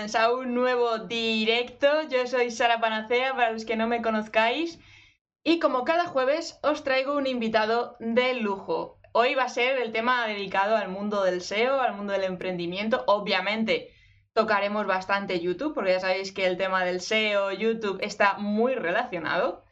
A un nuevo directo. Yo soy Sara Panacea, para los que no me conozcáis. Y como cada jueves os traigo un invitado de lujo. Hoy va a ser el tema dedicado al mundo del SEO, al mundo del emprendimiento. Obviamente tocaremos bastante YouTube, porque ya sabéis que el tema del SEO, YouTube está muy relacionado.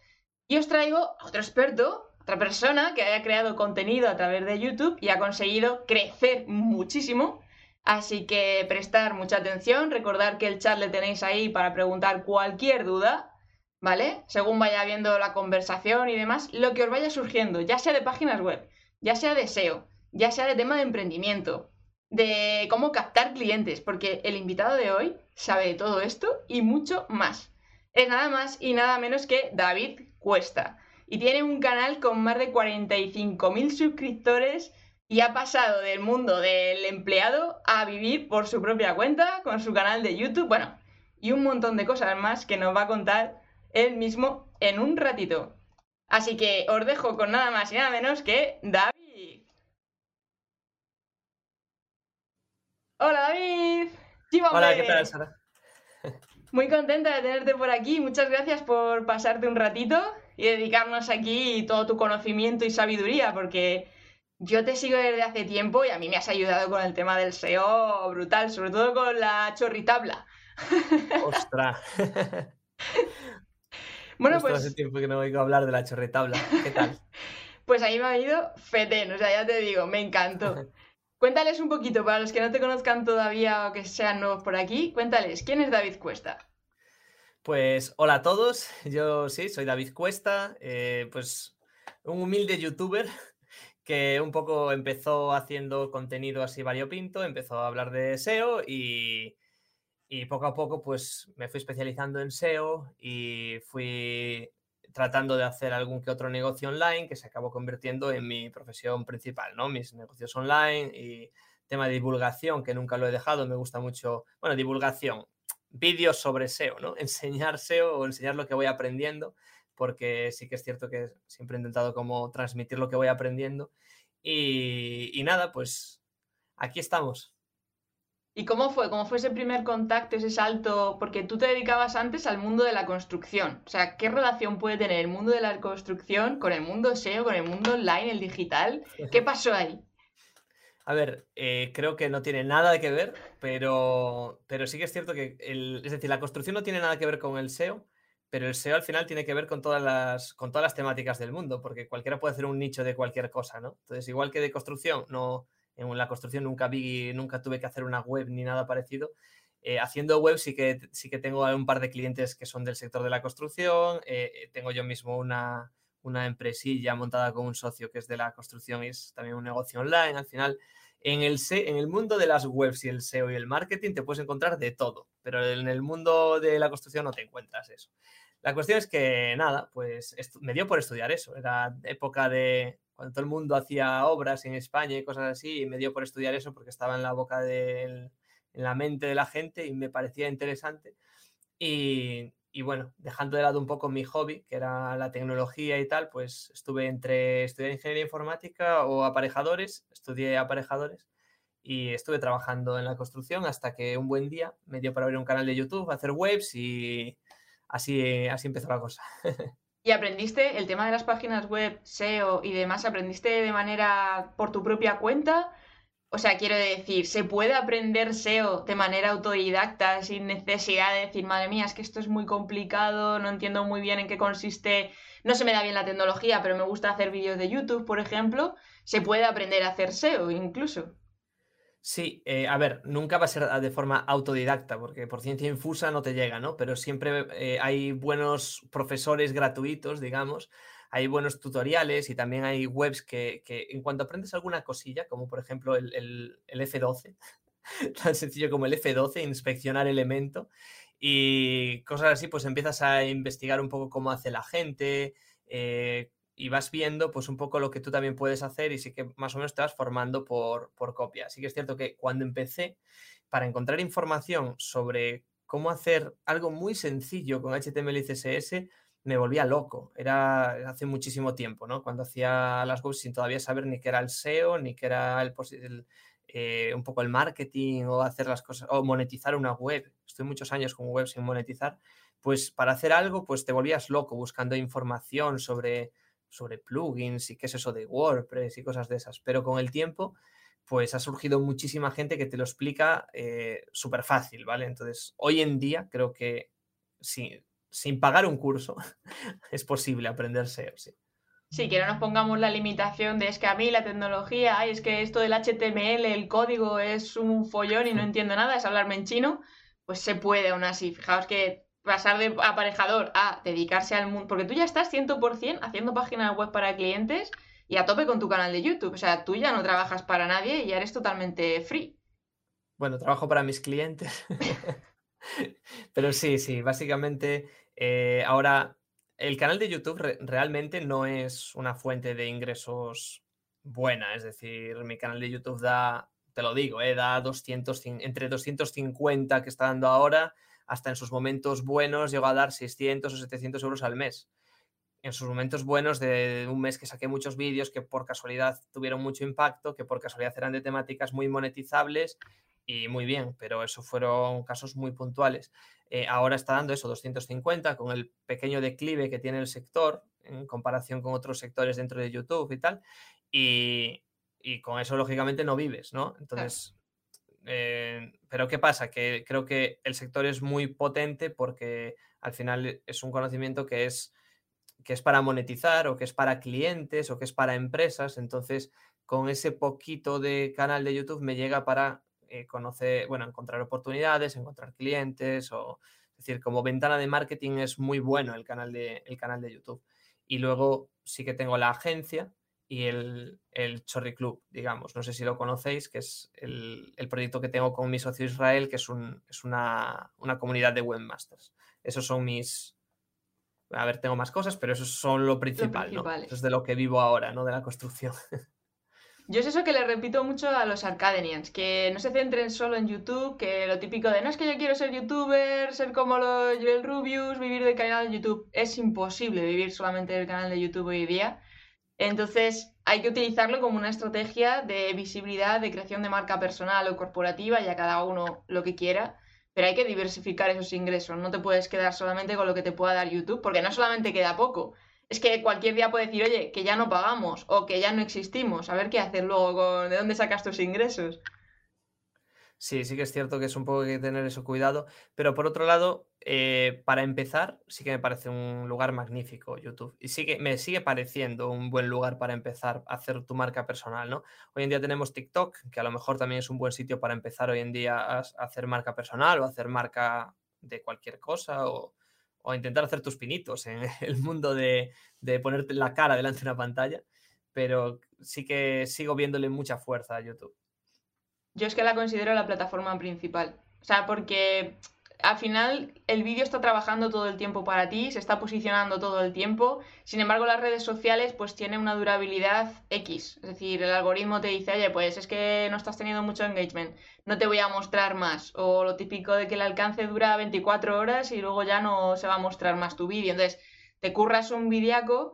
Y os traigo a otro experto, otra persona que haya creado contenido a través de YouTube y ha conseguido crecer muchísimo Así que prestar mucha atención, recordar que el chat le tenéis ahí para preguntar cualquier duda, ¿vale? Según vaya viendo la conversación y demás, lo que os vaya surgiendo, ya sea de páginas web, ya sea de SEO, ya sea de tema de emprendimiento, de cómo captar clientes, porque el invitado de hoy sabe de todo esto y mucho más. Es nada más y nada menos que David Cuesta. Y tiene un canal con más de 45.000 suscriptores y ha pasado del mundo del empleado a vivir por su propia cuenta, con su canal de YouTube, bueno, y un montón de cosas más que nos va a contar él mismo en un ratito. Así que os dejo con nada más y nada menos que David. Hola David. Hola, ¿qué tal, Sara? Muy contenta de tenerte por aquí. Muchas gracias por pasarte un ratito y dedicarnos aquí todo tu conocimiento y sabiduría, porque yo te sigo desde hace tiempo y a mí me has ayudado con el tema del SEO brutal, sobre todo con la chorritabla. ¡Ostras! bueno, pues... Hace tiempo que no oigo hablar de la chorritabla. ¿Qué tal? pues ahí me ha ido fetén, o sea, ya te digo, me encantó. Cuéntales un poquito, para los que no te conozcan todavía o que sean nuevos por aquí, cuéntales, ¿quién es David Cuesta? Pues hola a todos, yo sí, soy David Cuesta, eh, pues un humilde youtuber que un poco empezó haciendo contenido así variopinto, empezó a hablar de SEO y, poco a poco pues me fui especializando en SEO y fui tratando de hacer algún que otro negocio online que se acabó convirtiendo en mi profesión principal, ¿no? Mis negocios online y tema de divulgación, que nunca lo he dejado, me gusta mucho, bueno, divulgación, vídeos sobre SEO, ¿no? Enseñar SEO o enseñar lo que voy aprendiendo porque sí que es cierto que siempre he intentado como transmitir lo que voy aprendiendo. Y, nada, pues aquí estamos. ¿Y cómo fue? ¿Cómo fue ese primer contacto, ese salto? Porque tú te dedicabas antes al mundo de la construcción. O sea, ¿qué relación puede tener el mundo de la construcción con el mundo SEO, con el mundo online, el digital? ¿Qué pasó ahí? A ver, eh, creo que no tiene nada que ver, pero, pero sí que es cierto que, es decir, la construcción no tiene nada que ver con el SEO, pero el SEO al final tiene que ver con todas las, con todas las temáticas del mundo, porque cualquiera puede hacer un nicho de cualquier cosa, ¿no? Entonces, igual que de construcción, no, en la construcción nunca vi, nunca tuve que hacer una web ni nada parecido. Eh, haciendo web sí que, sí que tengo un par de clientes que son del sector de la construcción, eh, eh, tengo yo mismo una, una empresilla montada con un socio que es de la construcción y es también un negocio online. Al final, en el, en el mundo de las webs y el SEO y el marketing te puedes encontrar de todo, pero en el mundo de la construcción no te encuentras eso. La cuestión es que, nada, pues me dio por estudiar eso. Era época de cuando todo el mundo hacía obras en España y cosas así, y me dio por estudiar eso porque estaba en la boca de, en la mente de la gente y me parecía interesante. Y, y, bueno, dejando de lado un poco mi hobby, que era la tecnología y tal, pues estuve entre estudiar ingeniería informática o aparejadores, estudié aparejadores y estuve trabajando en la construcción hasta que un buen día me dio para abrir un canal de YouTube, hacer webs y así, así empezó la cosa. ¿Y aprendiste el tema de las páginas web, SEO y demás? ¿Aprendiste de manera por tu propia cuenta? O sea, quiero decir, ¿se puede aprender SEO de manera autodidacta sin necesidad de decir, madre mía, es que esto es muy complicado, no entiendo muy bien en qué consiste, no se me da bien la tecnología, pero me gusta hacer vídeos de YouTube, por ejemplo? ¿Se puede aprender a hacer SEO incluso? Sí, eh, a ver, nunca va a ser de forma autodidacta, porque por ciencia infusa no te llega, ¿no? Pero siempre eh, hay buenos profesores gratuitos, digamos, hay buenos tutoriales y también hay webs que, en cuanto aprendes alguna cosilla, como por ejemplo el, F12, tan sencillo como el F12, inspeccionar elemento y cosas así, pues empiezas a investigar un poco cómo hace la gente, eh, y vas viendo pues un poco lo que tú también puedes hacer y sí que más o menos te vas formando por, por copia. Así que es cierto que cuando empecé, para encontrar información sobre cómo hacer algo muy sencillo con HTML y CSS, me volvía loco. Era hace muchísimo tiempo, ¿no? Cuando hacía las webs sin todavía saber ni qué era el SEO, ni qué era el, eh, un poco el marketing o hacer las cosas, o monetizar una web. Estoy muchos años con web sin monetizar. Pues para hacer algo, pues te volvías loco buscando información sobre, sobre plugins y qué es eso de WordPress y cosas de esas. Pero con el tiempo, pues ha surgido muchísima gente que te lo explica eh, súper fácil, ¿vale? Entonces, hoy en día creo que sí, sin pagar un curso es posible aprender SEO, sí. Sí, que no nos pongamos la limitación de es que a mí la tecnología, ay, es que esto del HTML, el código es un follón y no entiendo nada, es hablarme en chino, pues se puede aún así. Fijaos que pasar de aparejador a dedicarse al mundo, porque tú ya estás 100% haciendo páginas web para clientes y a tope con tu canal de YouTube, o sea, tú ya no trabajas para nadie y ya eres totalmente free. Bueno, trabajo para mis clientes. Pero sí, sí, básicamente eh, ahora el canal de YouTube realmente no es una fuente de ingresos buena, es decir, mi canal de YouTube da, te lo digo, eh, da 200, entre 250 que está dando ahora, hasta en sus momentos buenos llegó a dar 600 o 700 euros al mes. En sus momentos buenos de un mes que saqué muchos vídeos que por casualidad tuvieron mucho impacto, que por casualidad eran de temáticas muy monetizables y muy bien, pero eso fueron casos muy puntuales. Eh, ahora está dando eso, 250, con el pequeño declive que tiene el sector en comparación con otros sectores dentro de YouTube y tal. Y, con eso, lógicamente, no vives, ¿no? Entonces, eh, pero ¿qué pasa? Que creo que el sector es muy potente porque al final es un conocimiento que es, que es para monetizar o que es para clientes o que es para empresas. Entonces, con ese poquito de canal de YouTube me llega para eh, conocer, bueno, encontrar oportunidades, encontrar clientes o, es decir, como ventana de marketing es muy bueno el canal de, el canal de YouTube. Y luego sí que tengo la agencia y el, el Chorri Club, digamos. No sé si lo conocéis, que es el, proyecto que tengo con mi socio Israel, que es, un, es una, comunidad de webmasters. Esos son mis, a ver, tengo más cosas, pero eso son lo principal, ¿no? Eso es de lo que vivo ahora, ¿no? De la construcción. Yo es eso que le repito mucho a los Arcadenians, que no se centren solo en YouTube, que lo típico de no es que yo quiero ser youtuber, ser como los Joel Rubius, vivir del canal de YouTube. Es imposible vivir solamente del canal de YouTube hoy día. Entonces hay que utilizarlo como una estrategia de visibilidad, de creación de marca personal o corporativa, ya cada uno lo que quiera, pero hay que diversificar esos ingresos. No te puedes quedar solamente con lo que te pueda dar YouTube, porque no solamente queda poco, es que cualquier día puede decir, oye, que ya no pagamos o que ya no existimos, a ver qué hacer luego, con, de dónde sacas tus ingresos. Sí, sí que es cierto que es un poco que tener eso cuidado, pero por otro lado, eh, para empezar, sí que me parece un lugar magnífico YouTube y sí que me sigue pareciendo un buen lugar para empezar a hacer tu marca personal, ¿no? Hoy en día tenemos TikTok, que a lo mejor también es un buen sitio para empezar hoy en día a, hacer marca personal o hacer marca de cualquier cosa o, o intentar hacer tus pinitos en el mundo de, ponerte la cara delante de una pantalla, pero sí que sigo viéndole mucha fuerza a YouTube. Yo es que la considero la plataforma principal. O sea, porque al final el vídeo está trabajando todo el tiempo para ti, se está posicionando todo el tiempo. Sin embargo, las redes sociales pues tienen una durabilidad X. Es decir, el algoritmo te dice, oye, pues es que no estás teniendo mucho engagement, no te voy a mostrar más. O lo típico de que el alcance dura 24 horas y luego ya no se va a mostrar más tu vídeo. Entonces, te curras un videaco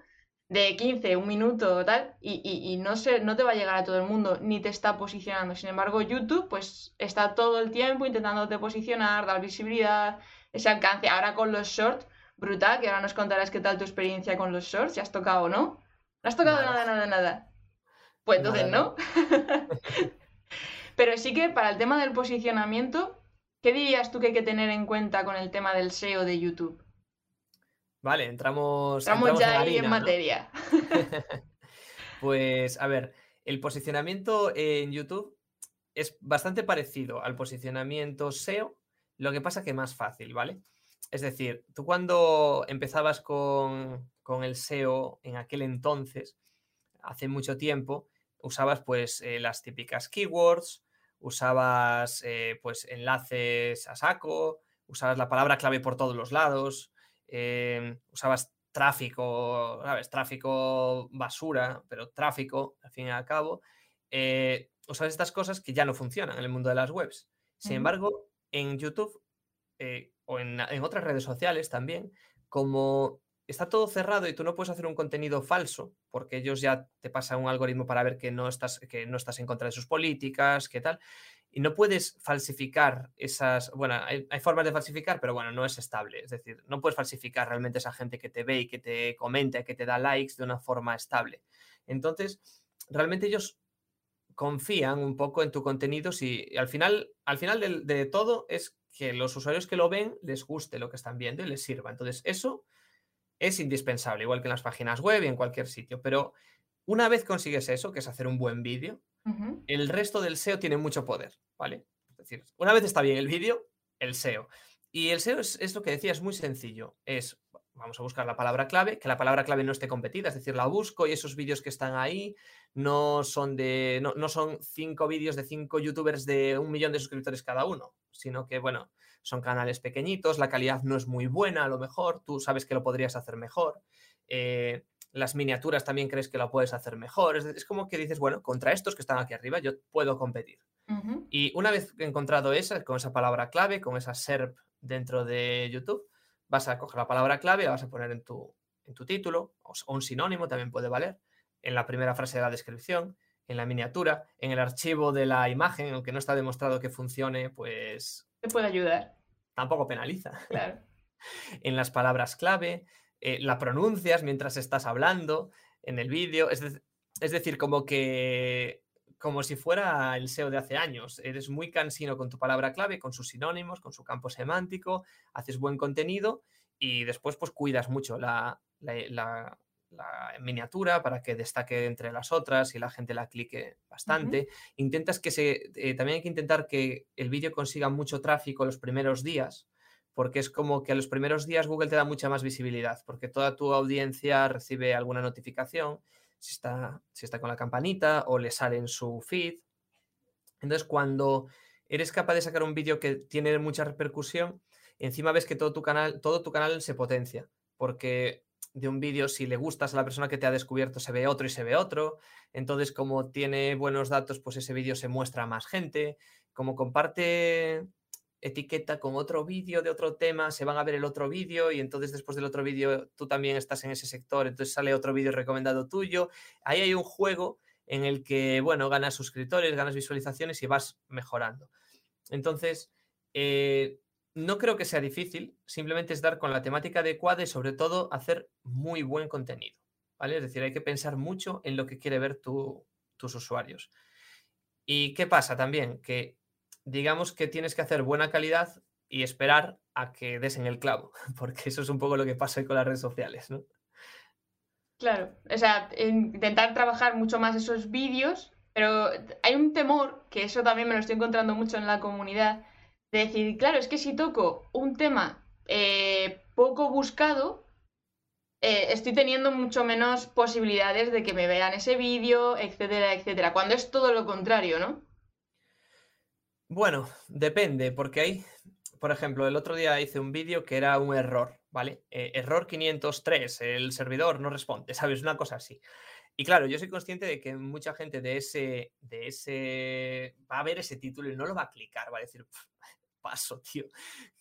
de 15, un minuto, tal, y, y, no, se, no te va a llegar a todo el mundo, ni te está posicionando. Sin embargo, YouTube, pues está todo el tiempo intentándote posicionar, dar visibilidad, ese alcance. Ahora con los shorts, brutal, que ahora nos contarás qué tal tu experiencia con los shorts, si has tocado o no. No has tocado nada, nada, nada. Pues entonces no. Pero sí que para el tema del posicionamiento, ¿qué dirías tú que hay que tener en cuenta con el tema del SEO de YouTube? Vale, entramos. Estamos ya ahí en materia. pues, a ver, el posicionamiento en YouTube es bastante parecido al posicionamiento SEO, lo que pasa que más fácil, ¿vale? Es decir, tú cuando empezabas con, el SEO en aquel entonces, hace mucho tiempo, usabas pues eh, las típicas keywords, usabas eh, pues enlaces a saco, usabas la palabra clave por todos los lados, Em, usabas tráfico, ¿sabes? Tráfico basura, pero tráfico, al fin y al cabo. Eh, usabas estas cosas que ya no funcionan en el mundo de las webs. Sin embargo, en YouTube eh, o en, otras redes sociales también, como está todo cerrado y tú no puedes hacer un contenido falso, porque ellos ya te pasan un algoritmo para ver que no estás, que no estás en contra de sus políticas, qué tal. Y no puedes falsificar esas. Bueno, hay, formas de falsificar, pero bueno, no es estable. Es decir, no puedes falsificar realmente esa gente que te ve y que te comenta, que te da likes de una forma estable. Entonces, realmente ellos confían un poco en tu contenido si al final, al final de, de todo es que los usuarios que lo ven les guste lo que están viendo y les sirva. Entonces, eso es indispensable, igual que en las páginas web y en cualquier sitio. Pero una vez consigues eso, que es hacer un buen vídeo, el resto del SEO tiene mucho poder, ¿vale? Es decir, una vez está bien el vídeo, el SEO. Y el SEO es, lo que decía, es muy sencillo. Es, vamos a buscar la palabra clave, que la palabra clave no esté competida, es decir, la busco y esos vídeos que están ahí no son de, no, no son cinco vídeos de cinco youtubers de un millón de suscriptores cada uno, sino que, bueno, son canales pequeñitos, la calidad no es muy buena a lo mejor, tú sabes que lo podrías hacer mejor. Eh, las miniaturas también crees que lo puedes hacer mejor. Es, como que dices, bueno, contra estos que están aquí arriba yo puedo competir. Y una vez encontrado esa, con esa palabra clave, con esa SERP dentro de YouTube, vas a coger la palabra clave, la vas a poner en tu, en tu título, o, un sinónimo también puede valer, en la primera frase de la descripción, en la miniatura, en el archivo de la imagen, aunque no está demostrado que funcione, pues... Te puede ayudar. Tampoco penaliza. Claro. en las palabras clave, eh, la pronuncias mientras estás hablando en el vídeo. Es, decir, como que como si fuera el SEO de hace años. Eres muy cansino con tu palabra clave, con sus sinónimos, con su campo semántico, haces buen contenido y después pues cuidas mucho la, miniatura para que destaque entre las otras y la gente la clique bastante. Intentas que se... Eh, también hay que intentar que el vídeo consiga mucho tráfico los primeros días porque es como que a los primeros días Google te da mucha más visibilidad, porque toda tu audiencia recibe alguna notificación, si está, si está con la campanita o le sale en su feed. Entonces, cuando eres capaz de sacar un vídeo que tiene mucha repercusión, encima ves que todo tu canal, todo tu canal se potencia, porque de un vídeo, si le gustas a la persona que te ha descubierto, se ve otro y se ve otro. Entonces, como tiene buenos datos, pues ese vídeo se muestra a más gente. Como comparte etiqueta con otro vídeo de otro tema, se van a ver el otro vídeo y entonces después del otro vídeo tú también estás en ese sector, entonces sale otro vídeo recomendado tuyo. Ahí hay un juego en el que, bueno, ganas suscriptores, ganas visualizaciones y vas mejorando. Entonces, eh, no creo que sea difícil, simplemente es dar con la temática adecuada y sobre todo hacer muy buen contenido, ¿vale? Es decir, hay que pensar mucho en lo que quiere ver tus usuarios. ¿Y qué pasa también? Que digamos que tienes que hacer buena calidad y esperar a que des en el clavo, porque eso es un poco lo que pasa con las redes sociales, ¿no? Claro, o sea, intentar trabajar mucho más esos vídeos, pero hay un temor, que eso también me lo estoy encontrando mucho en la comunidad, de decir, claro, es que si toco un tema eh, poco buscado, eh, estoy teniendo mucho menos posibilidades de que me vean ese vídeo, etcétera, etcétera, cuando es todo lo contrario, ¿no? Bueno, depende, porque hay, por ejemplo, el otro día hice un vídeo que era un error, ¿vale? Eh, error 503, el servidor no responde, ¿sabes? Una cosa así. Y claro, yo soy consciente de que mucha gente de ese, de ese, va a ver ese título y no lo va a clicar, va a decir, paso, tío,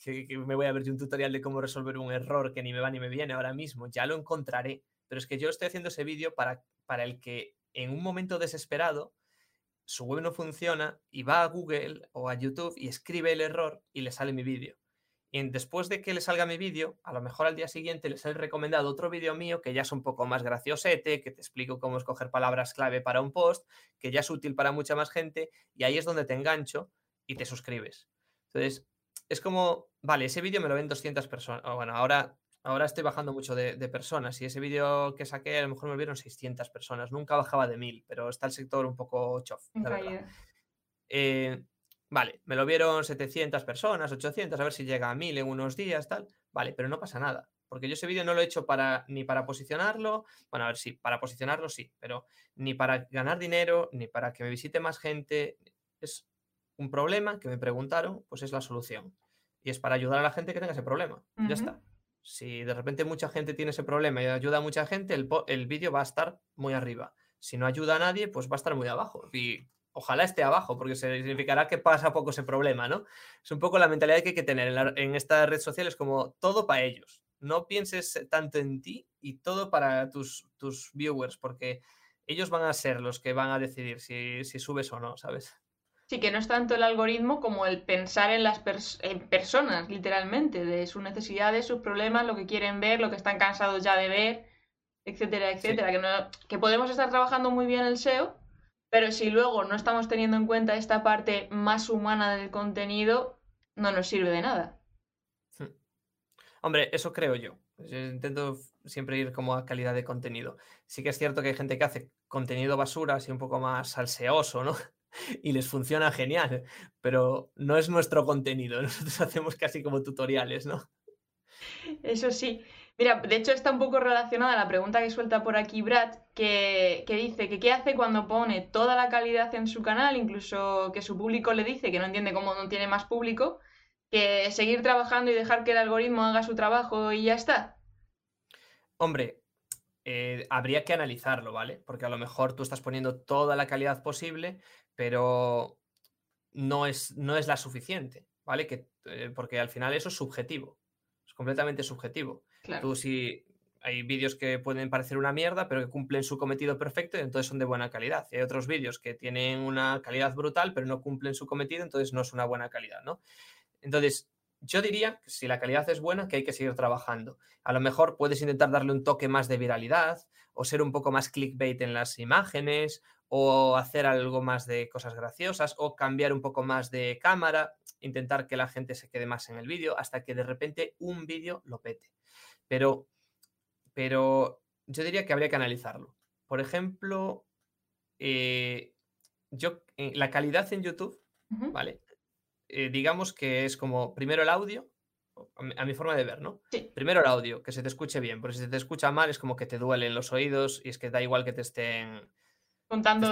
que, me voy a ver un tutorial de cómo resolver un error que ni me va ni me viene ahora mismo, ya lo encontraré. Pero es que yo estoy haciendo ese vídeo para, para el que en un momento desesperado su web no funciona y va a Google o a YouTube y escribe el error y le sale mi vídeo. Y después de que le salga mi vídeo, a lo mejor al día siguiente le sale recomendado otro vídeo mío que ya es un poco más graciosete, que te explico cómo escoger palabras clave para un post, que ya es útil para mucha más gente y ahí es donde te engancho y te suscribes. Entonces, es como, vale, ese vídeo me lo ven 200 personas. Bueno, ahora Ahora estoy bajando mucho de, personas y ese vídeo que saqué a lo mejor me vieron 600 personas. Nunca bajaba de 1000, pero está el sector un poco chof, eh, vale, me lo vieron 700 personas, 800, a ver si llega a 1000 en unos días, tal. Vale, pero no pasa nada, porque yo ese vídeo no lo he hecho para, ni para posicionarlo, bueno, a ver si, para posicionarlo sí, pero ni para ganar dinero, ni para que me visite más gente. Es un problema que me preguntaron, pues es la solución. Y es para ayudar a la gente que tenga ese problema. Ya está. Si de repente mucha gente tiene ese problema y ayuda a mucha gente, el, vídeo va a estar muy arriba. Si no ayuda a nadie, pues va a estar muy abajo. Y ojalá esté abajo, porque significará que pasa poco ese problema, ¿no? Es un poco la mentalidad que hay que tener en, esta red social, es como todo para ellos. no pienses tanto en ti y todo para tus, tus viewers, porque ellos van a ser los que van a decidir si, subes o no, ¿sabes? Sí, que no es tanto el algoritmo como el pensar en las personas, literalmente, de sus necesidades, sus problemas, lo que quieren ver, lo que están cansados ya de ver, etcétera, etcétera. Que, que podemos estar trabajando muy bien el SEO, pero si luego no estamos teniendo en cuenta esta parte más humana del contenido, no nos sirve de nada. Hmm. Hombre, eso creo yo. Yo intento siempre ir como a calidad de contenido. Sí que es cierto que hay gente que hace contenido basura, así un poco más salseoso, ¿no? Y les funciona genial, pero no es nuestro contenido. Nosotros hacemos casi como tutoriales, ¿no? Eso sí. Mira, de hecho está un poco relacionada la pregunta que suelta por aquí Brad, que, que, dice que qué hace cuando pone toda la calidad en su canal, incluso que su público le dice que no entiende cómo no tiene más público, que seguir trabajando y dejar que el algoritmo haga su trabajo y ya está. Hombre, eh, habría que analizarlo, ¿vale? Porque a lo mejor tú estás poniendo toda la calidad posible, pero no es, no es la suficiente, ¿vale? Que, eh, porque al final eso es subjetivo, es completamente subjetivo. Tú si hay vídeos que pueden parecer una mierda, pero que cumplen su cometido perfecto y entonces son de buena calidad. Y hay otros vídeos que tienen una calidad brutal, pero no cumplen su cometido, entonces no es una buena calidad, ¿no? Entonces, yo diría que si la calidad es buena, que hay que seguir trabajando. A lo mejor puedes intentar darle un toque más de viralidad o ser un poco más clickbait en las imágenes o hacer algo más de cosas graciosas o cambiar un poco más de cámara, intentar que la gente se quede más en el vídeo hasta que de repente un vídeo lo pete. Pero, pero yo diría que habría que analizarlo. Por ejemplo, eh, yo, eh, la calidad en YouTube, ¿vale? Eh, digamos que es como primero el audio, a mi, forma de ver, ¿no? Sí. Primero el audio, que se te escuche bien, porque si se te escucha mal es como que te duelen los oídos y es que da igual que te estén... Contando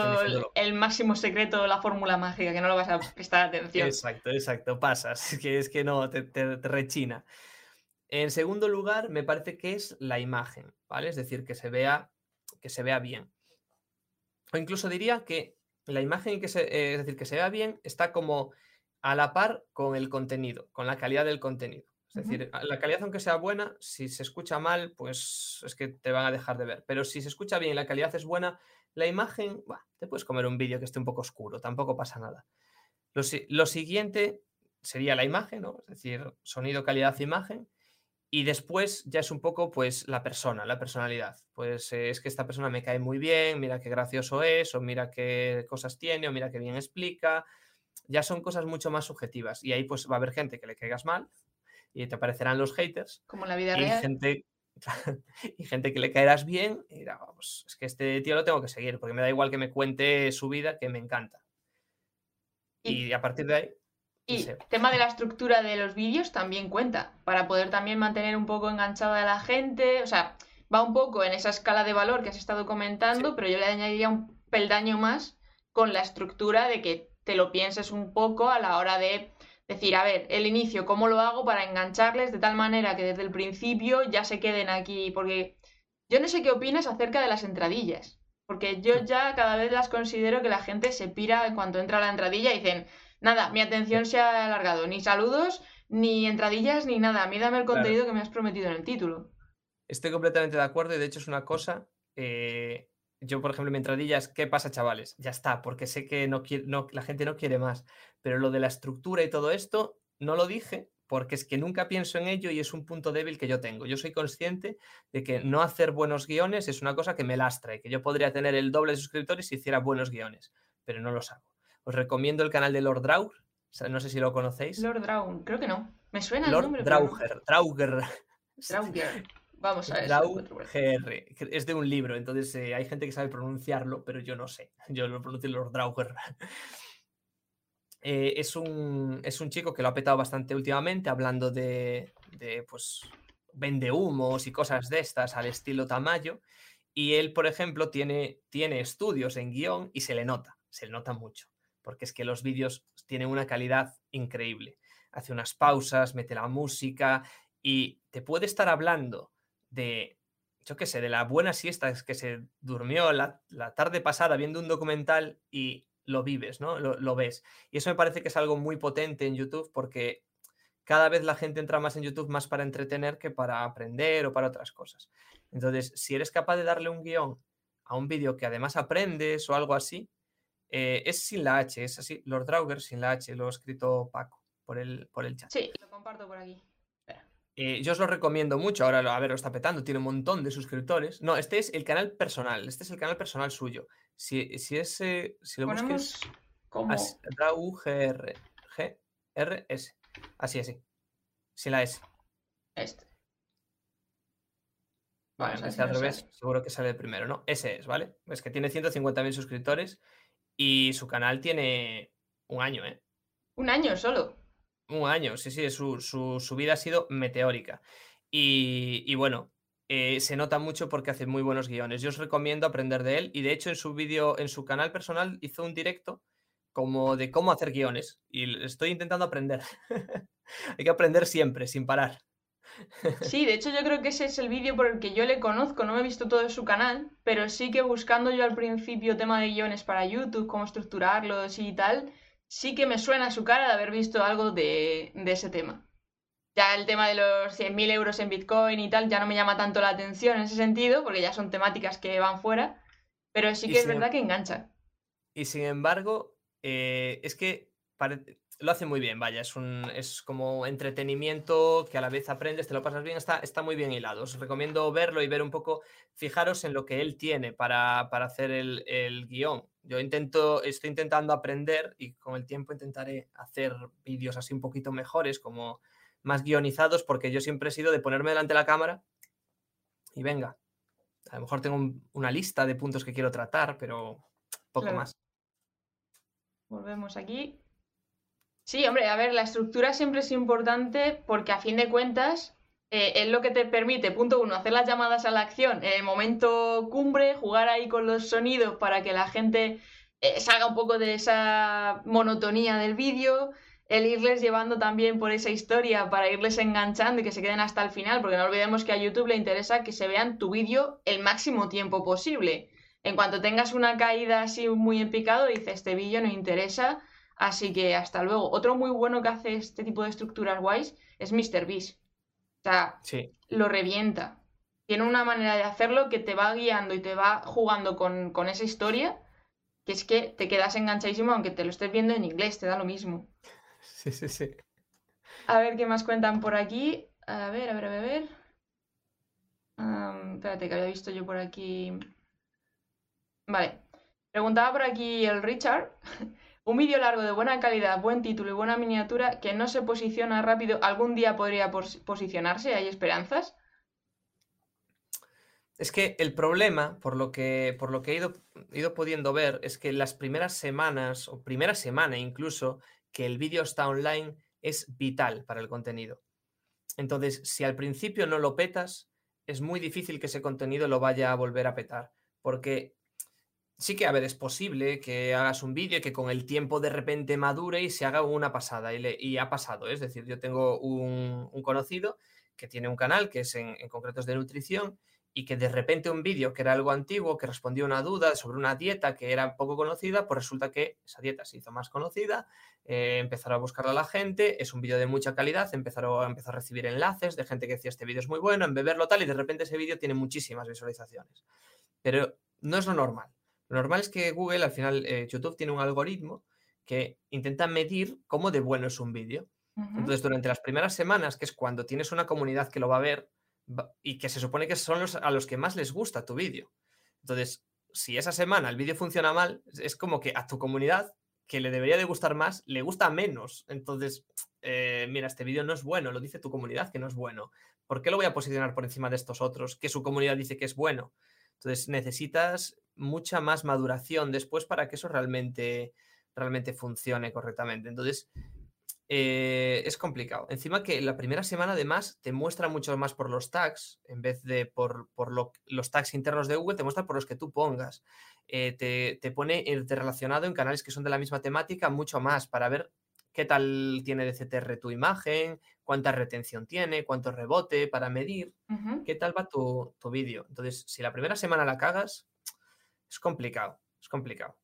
el, máximo secreto, la fórmula mágica, que no lo vas a prestar atención. Exacto, exacto, pasas, que, es que no, te, te, rechina. En segundo lugar, me parece que es la imagen, ¿vale? Es decir, que se vea, que se vea bien. O incluso diría que la imagen, que se, eh, es decir, que se vea bien, está como a la par con el contenido, con la calidad del contenido. Es decir, la calidad aunque sea buena, si se escucha mal, pues es que te van a dejar de ver. Pero si se escucha bien y la calidad es buena, la imagen, te puedes comer un vídeo que esté un poco oscuro, tampoco pasa nada. Lo, siguiente sería la imagen, ¿no? Es decir, sonido, calidad, imagen. Y después ya es un poco, pues, la persona, la personalidad. Pues eh, es que esta persona me cae muy bien, mira qué gracioso es, o mira qué cosas tiene, o mira qué bien explica, ya son cosas mucho más subjetivas. Y ahí pues va a haber gente que le caigas mal y te aparecerán los haters. Como en la vida y real. Gente, y gente que le caerás bien y dirá, vamos, es que este tío lo tengo que seguir, porque me da igual que me cuente su vida, que me encanta. Y, a partir de ahí... Y el tema de la estructura de los vídeos también cuenta, para poder también mantener un poco enganchada a la gente. O sea, va un poco en esa escala de valor que has estado comentando, pero yo le añadiría un peldaño más con la estructura de que te lo pienses un poco a la hora de decir, a ver, el inicio, ¿cómo lo hago para engancharles de tal manera que desde el principio ya se queden aquí? Porque yo no sé qué opinas acerca de las entradillas, porque yo ya cada vez las considero que la gente se pira en cuanto entra a la entradilla y dicen, nada, mi atención se ha alargado, ni saludos, ni entradillas, ni nada, a mí dame el contenido que me has prometido en el título. Estoy completamente de acuerdo y de hecho es una cosa eh, yo, por ejemplo, mi entradilla es, ¿qué pasa, chavales? Ya está, porque sé que no, no, la gente no quiere más. Pero lo de la estructura y todo esto, no lo dije porque es que nunca pienso en ello y es un punto débil que yo tengo. Yo soy consciente de que no hacer buenos guiones es una cosa que me lastra y que yo podría tener el doble de suscriptores si hiciera buenos guiones, pero no los hago. Os recomiendo el canal de Lord Draug, no sé si lo conocéis. Lord Draug, creo que no. Me suena Lord el nombre. Drauger, Drauger. Drauger. Vamos a ver. Es de un libro, entonces eh, hay gente que sabe pronunciarlo, pero yo no sé. Yo lo pronuncio Lord Drauger. Eh, es, un, es un chico que lo ha petado bastante últimamente, hablando de, de pues, vende humos y cosas de estas al estilo Tamayo. Y él, por ejemplo, tiene, tiene estudios en guion y se le nota, se le nota mucho, porque es que los vídeos tienen una calidad increíble. Hace unas pausas, mete la música y te puede estar hablando de, yo qué sé, de la buena siesta que se durmió la, tarde pasada viendo un documental y lo vives, ¿no? Lo, ves. Y eso me parece que es algo muy potente en YouTube porque cada vez la gente entra más en YouTube más para entretener que para aprender o para otras cosas. Entonces, si eres capaz de darle un guion a un vídeo que además aprendes o algo así, eh, es sin la H, es así, Lord Drauger sin la H, lo ha escrito Paco por el, por el chat. Sí, lo comparto por aquí. Eh, yo os lo recomiendo mucho, ahora a ver, lo está petando, tiene un montón de suscriptores. No, este es el canal personal, este es el canal personal suyo. Si, si, es, si lo busques... Como... GR, S. Así, así. Sin la S. Este. Vale, al revés, seguro que sale primero, ¿no? Ese es, ¿vale? Es que tiene 150.000 suscriptores y su canal tiene un año, ¿eh? Un año solo. Un año, sí, sí, su, su, vida ha sido meteórica. Y, bueno, eh, se nota mucho porque hace muy buenos guiones. Yo os recomiendo aprender de él y de hecho en su vídeo, en su canal personal hizo un directo como de cómo hacer guiones y estoy intentando aprender. Hay que aprender siempre, sin parar. Sí, de hecho yo creo que ese es el vídeo por el que yo le conozco, no me he visto todo su canal, pero sí que buscando yo al principio tema de guiones para YouTube, cómo estructurarlos y tal, sí que me suena su cara de haber visto algo de, ese tema. Ya el tema de los 100.000 euros en Bitcoin y tal ya no me llama tanto la atención en ese sentido, porque ya son temáticas que van fuera, pero sí que es verdad em que engancha. Y sin embargo, eh, es que lo hace muy bien, vaya, es, un, es como entretenimiento que a la vez aprendes, te lo pasas bien, está, está muy bien hilado. Os recomiendo verlo y ver un poco, fijaros en lo que él tiene para, hacer el, el, guion. Yo intento, estoy intentando aprender y con el tiempo intentaré hacer vídeos así un poquito mejores, como más guionizados, porque yo siempre he sido de ponerme delante de la cámara y venga. A lo mejor tengo una lista de puntos que quiero tratar, pero poco más. Volvemos aquí. Sí, hombre, a ver, la estructura siempre es importante porque a fin de cuentas eh, es lo que te permite, punto uno, hacer las llamadas a la acción en el momento cumbre, jugar ahí con los sonidos para que la gente eh, salga un poco de esa monotonía del vídeo, el irles llevando también por esa historia para irles enganchando y que se queden hasta el final, porque no olvidemos que a YouTube le interesa que se vean tu vídeo el máximo tiempo posible. En cuanto tengas una caída así muy en picado, dices, este vídeo no interesa, Así que hasta luego. Otro muy bueno que hace este tipo de estructuras guays es MrBeast. O sea, lo revienta. Tiene una manera de hacerlo que te va guiando y te va jugando con, esa historia, que es que te quedas enganchadísimo aunque te lo estés viendo en inglés, te da lo mismo. Sí, sí, sí. A ver qué más cuentan por aquí. A ver, a ver, a ver, a ver. espérate, que había visto yo por aquí. Vale. Preguntaba por aquí el Richard Un vídeo largo de buena calidad, buen título y buena miniatura que no se posiciona rápido, ¿algún día podría posicionarse? ¿Hay esperanzas? Es que el problema, por lo que, por lo que he ido, ido pudiendo ver, es que las primeras semanas, o primera semana incluso, que el vídeo está online, es vital para el contenido. Entonces, si al principio no lo petas, es muy difícil que ese contenido lo vaya a volver a petar. Porque sí que, a ver, es posible que hagas un vídeo que con el tiempo de repente madure y se haga una pasada. Y, ha pasado, es decir, yo tengo un, conocido que tiene un canal que es en, concretos de nutrición y que de repente un vídeo que era algo antiguo, que respondía a una duda sobre una dieta que era poco conocida, pues resulta que esa dieta se hizo más conocida, eh, empezaron a buscarla la gente, es un vídeo de mucha calidad, empezaron a empezar a recibir enlaces de gente que decía este vídeo es muy bueno, en beberlo tal, y de repente ese vídeo tiene muchísimas visualizaciones. Pero no es lo normal. Lo normal es que Google, al final, eh, YouTube tiene un algoritmo que intenta medir cómo de bueno es un vídeo. Entonces, durante las primeras semanas, que es cuando tienes una comunidad que lo va a ver y que se supone que son los a los que más les gusta tu vídeo. Entonces, si esa semana el vídeo funciona mal, es como que a tu comunidad, que le debería de gustar más, le gusta menos. Entonces, eh, mira, este vídeo no es bueno, lo dice tu comunidad que no es bueno. ¿Por qué lo voy a posicionar por encima de estos otros que su comunidad dice que es bueno? Entonces, necesitas mucha más maduración después para que eso realmente, realmente funcione correctamente. Entonces, eh, es complicado. Encima que la primera semana además te muestra mucho más por los tags, en vez de por, los tags internos de Google, te muestra por los que tú pongas. Eh, te, te, pone relacionado en canales que son de la misma temática mucho más para ver qué tal tiene de CTR tu imagen, cuánta retención tiene, cuánto rebote para medir, qué tal va tu, tu vídeo. Entonces, si la primera semana la cagas, es complicado, es complicado.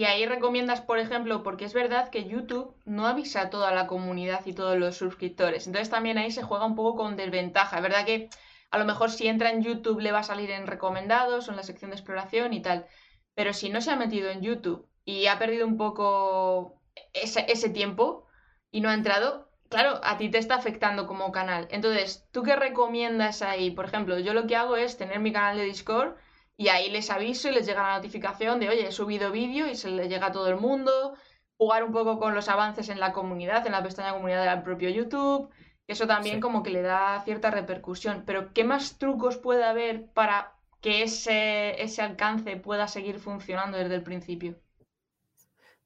Y ahí recomiendas, por ejemplo, porque es verdad que YouTube no avisa a toda la comunidad y todos los suscriptores. Entonces también ahí se juega un poco con desventaja. Es verdad que a lo mejor si entra en YouTube le va a salir en recomendados o en la sección de exploración y tal. Pero si no se ha metido en YouTube y ha perdido un poco ese, ese tiempo y no ha entrado, claro, a ti te está afectando como canal. Entonces, ¿tú qué recomiendas ahí? Por ejemplo, yo lo que hago es tener mi canal de Discord y ahí les aviso y les llega la notificación de, oye, he subido vídeo y se le llega a todo el mundo, jugar un poco con los avances en la comunidad, en la pestaña comunidad del propio YouTube, eso también como que le da cierta repercusión. Pero, ¿qué más trucos puede haber para que ese, ese alcance pueda seguir funcionando desde el principio?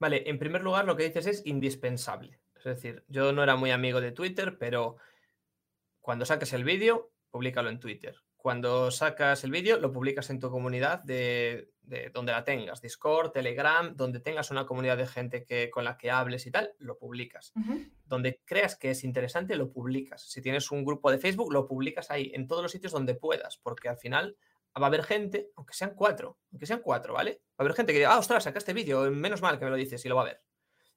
Vale, en primer lugar lo que dices es indispensable. Es decir, yo no era muy amigo de Twitter, pero cuando saques el vídeo, públicalo en Twitter cuando sacas el vídeo, lo publicas en tu comunidad de, donde la tengas, Discord, Telegram, donde tengas una comunidad de gente que, con la que hables y tal, lo publicas. Donde creas que es interesante, lo publicas. Si tienes un grupo de Facebook, lo publicas ahí, en todos los sitios donde puedas, porque al final va a haber gente, aunque sean cuatro, aunque sean cuatro, ¿vale? Va a haber gente que diga, ah, ostras, sacaste vídeo, menos mal que me lo dices y lo va a ver.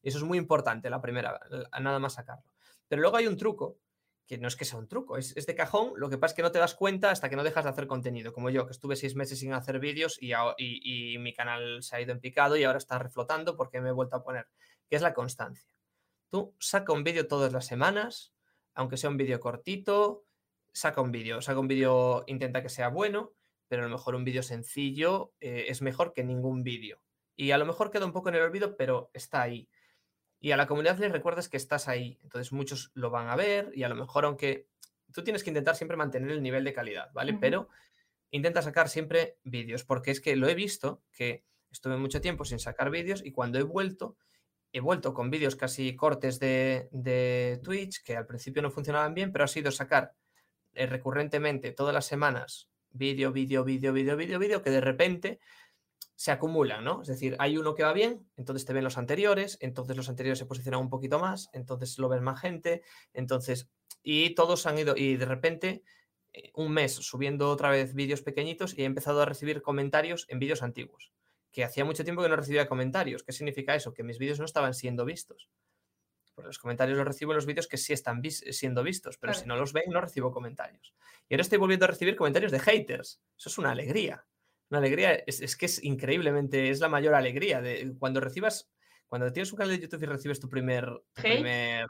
Y eso es muy importante, la primera, nada más sacarlo. Pero luego hay un truco que no es que sea un truco, es, de cajón, lo que pasa es que no te das cuenta hasta que no dejas de hacer contenido, como yo, que estuve seis meses sin hacer vídeos y, mi canal se ha ido en picado y ahora está reflotando porque me he vuelto a poner, que es la constancia. Tú saca un vídeo todas las semanas, aunque sea un vídeo cortito, saca un vídeo, saca un vídeo, intenta que sea bueno, pero a lo mejor un vídeo sencillo eh, es mejor que ningún vídeo. Y a lo mejor queda un poco en el olvido, pero está ahí y a la comunidad les recuerdas que estás ahí. Entonces muchos lo van a ver y a lo mejor aunque tú tienes que intentar siempre mantener el nivel de calidad, ¿vale? Pero intenta sacar siempre vídeos porque es que lo he visto que estuve mucho tiempo sin sacar vídeos y cuando he vuelto, he vuelto con vídeos casi cortes de, de, Twitch que al principio no funcionaban bien, pero ha sido sacar eh, recurrentemente todas las semanas vídeo, vídeo, vídeo, vídeo, vídeo, vídeo, que de repente se acumulan, ¿no? Es decir, hay uno que va bien, entonces te ven los anteriores, entonces los anteriores se posicionan un poquito más, entonces lo ven más gente, entonces, y todos han ido, y de repente, eh, un mes subiendo otra vez vídeos pequeñitos y he empezado a recibir comentarios en vídeos antiguos, que hacía mucho tiempo que no recibía comentarios. ¿Qué significa eso? Que mis vídeos no estaban siendo vistos. Porque los comentarios los recibo en los vídeos que sí están siendo vistos, pero si no los ven, no recibo comentarios. Y ahora estoy volviendo a recibir comentarios de haters. Eso es una alegría una alegría, es, que es increíblemente, es la mayor alegría de cuando recibas, cuando tienes un canal de YouTube y recibes tu primer, ¿Hate? primer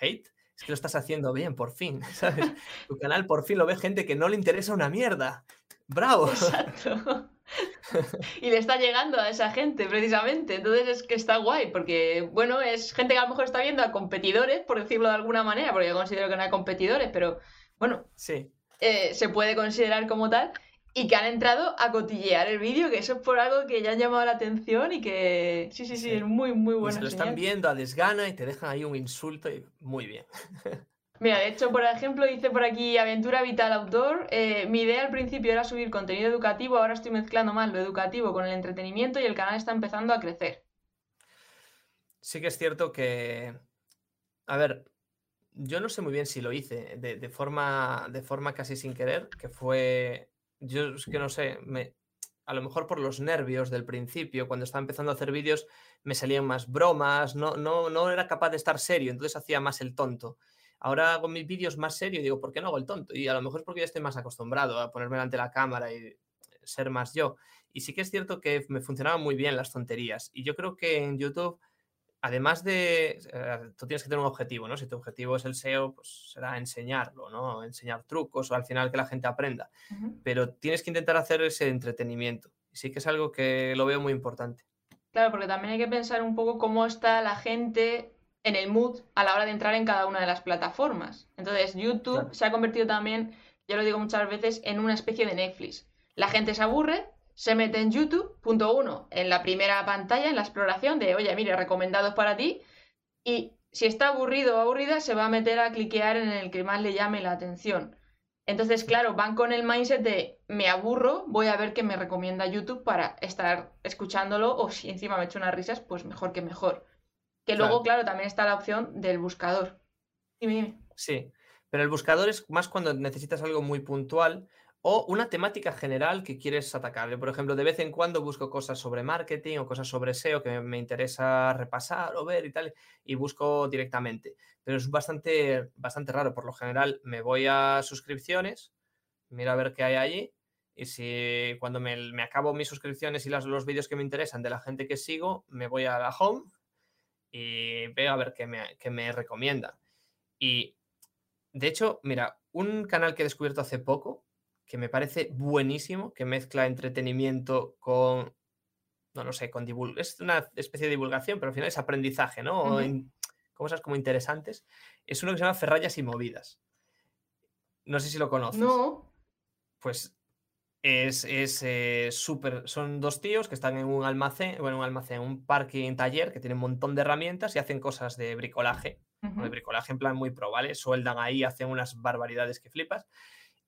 hate, es que lo estás haciendo bien, por fin, ¿sabes? tu canal por fin lo ve gente que no le interesa una mierda. ¡Bravo! Exacto. y le está llegando a esa gente, precisamente. Entonces es que está guay, porque, bueno, es gente que a lo mejor está viendo a competidores, por decirlo de alguna manera, porque yo considero que no hay competidores, pero bueno, sí. Eh, se puede considerar como tal y que han entrado a cotillear el vídeo, que eso es por algo que ya han llamado la atención y que sí, sí, sí, es muy, muy bueno. se lo están viendo a desgana y te dejan ahí un insulto y muy bien. Mira, de hecho, por ejemplo, dice por aquí Aventura Vital Outdoor. Eh, mi idea al principio era subir contenido educativo, ahora estoy mezclando más lo educativo con el entretenimiento y el canal está empezando a crecer. Sí que es cierto que, a ver, yo no sé muy bien si lo hice de, forma, de forma casi sin querer, que fue yo es que no sé, me, a lo mejor por los nervios del principio, cuando estaba empezando a hacer vídeos, me salían más bromas, no, no, no era capaz de estar serio, entonces hacía más el tonto. Ahora hago mis vídeos más serio y digo, ¿por qué no hago el tonto? Y a lo mejor es porque ya estoy más acostumbrado a ponerme delante de la cámara y ser más yo. Y sí que es cierto que me funcionaban muy bien las tonterías. Y yo creo que en YouTube además de, eh, tú tienes que tener un objetivo, ¿no? Si tu objetivo es el SEO, pues será enseñarlo, ¿no? Enseñar trucos o al final que la gente aprenda. Pero tienes que intentar hacer ese entretenimiento. Sí que es algo que lo veo muy importante. Claro, porque también hay que pensar un poco cómo está la gente en el mood a la hora de entrar en cada una de las plataformas. Entonces, YouTube se ha convertido también, ya lo digo muchas veces, en una especie de Netflix. La gente se aburre, se mete en YouTube, punto uno, en la primera pantalla, en la exploración de, oye, mire, recomendados para ti, y si está aburrido o aburrida, se va a meter a cliquear en el que más le llame la atención. Entonces, claro, van con el mindset de, me aburro, voy a ver qué me recomienda YouTube para estar escuchándolo, o si encima me echo unas risas, pues mejor que mejor. Que luego, claro, también está la opción del buscador. Dime, dime. Sí, pero el buscador es más cuando necesitas algo muy puntual o una temática general que quieres atacar. Por ejemplo, de vez en cuando busco cosas sobre marketing o cosas sobre SEO que me interesa repasar o ver y tal, y busco directamente. Pero es bastante, bastante raro. Por lo general, me voy a suscripciones, miro a ver qué hay allí, y si cuando me, acabo mis suscripciones y las, los vídeos que me interesan de la gente que sigo, me voy a la home y veo a ver qué me, qué me recomienda. Y de hecho, mira, un canal que he descubierto hace poco, que me parece buenísimo, que mezcla entretenimiento con, no lo sé, con. Es una especie de divulgación, pero al final es aprendizaje, ¿no? cosas como interesantes. Es uno que se llama Ferrayas y Movidas. No sé si lo conoces. No. Pues es eh, súper. son dos tíos que están en un almacén, bueno, un almacén, un parking taller que tiene un montón de herramientas y hacen cosas de bricolaje. De bricolaje en plan muy pro, ¿vale? Sueldan ahí, hacen unas barbaridades que flipas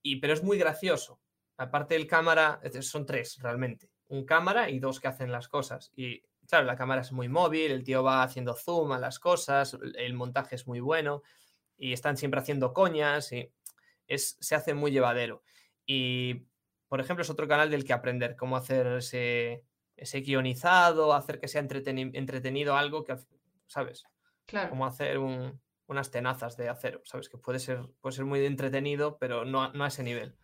y, pero es muy gracioso. Aparte del cámara, son tres realmente. Un cámara y dos que hacen las cosas. Y claro, la cámara es muy móvil, el tío va haciendo zoom a las cosas, el montaje es muy bueno y están siempre haciendo coñas y es, se hace muy llevadero. Y, por ejemplo, es otro canal del que aprender cómo hacer ese, ese guionizado, hacer que sea entretenido algo que, ¿sabes? Claro. Cómo hacer un, unas tenazas de acero, ¿sabes? Que puede ser, puede ser muy entretenido, pero no, a ese nivel.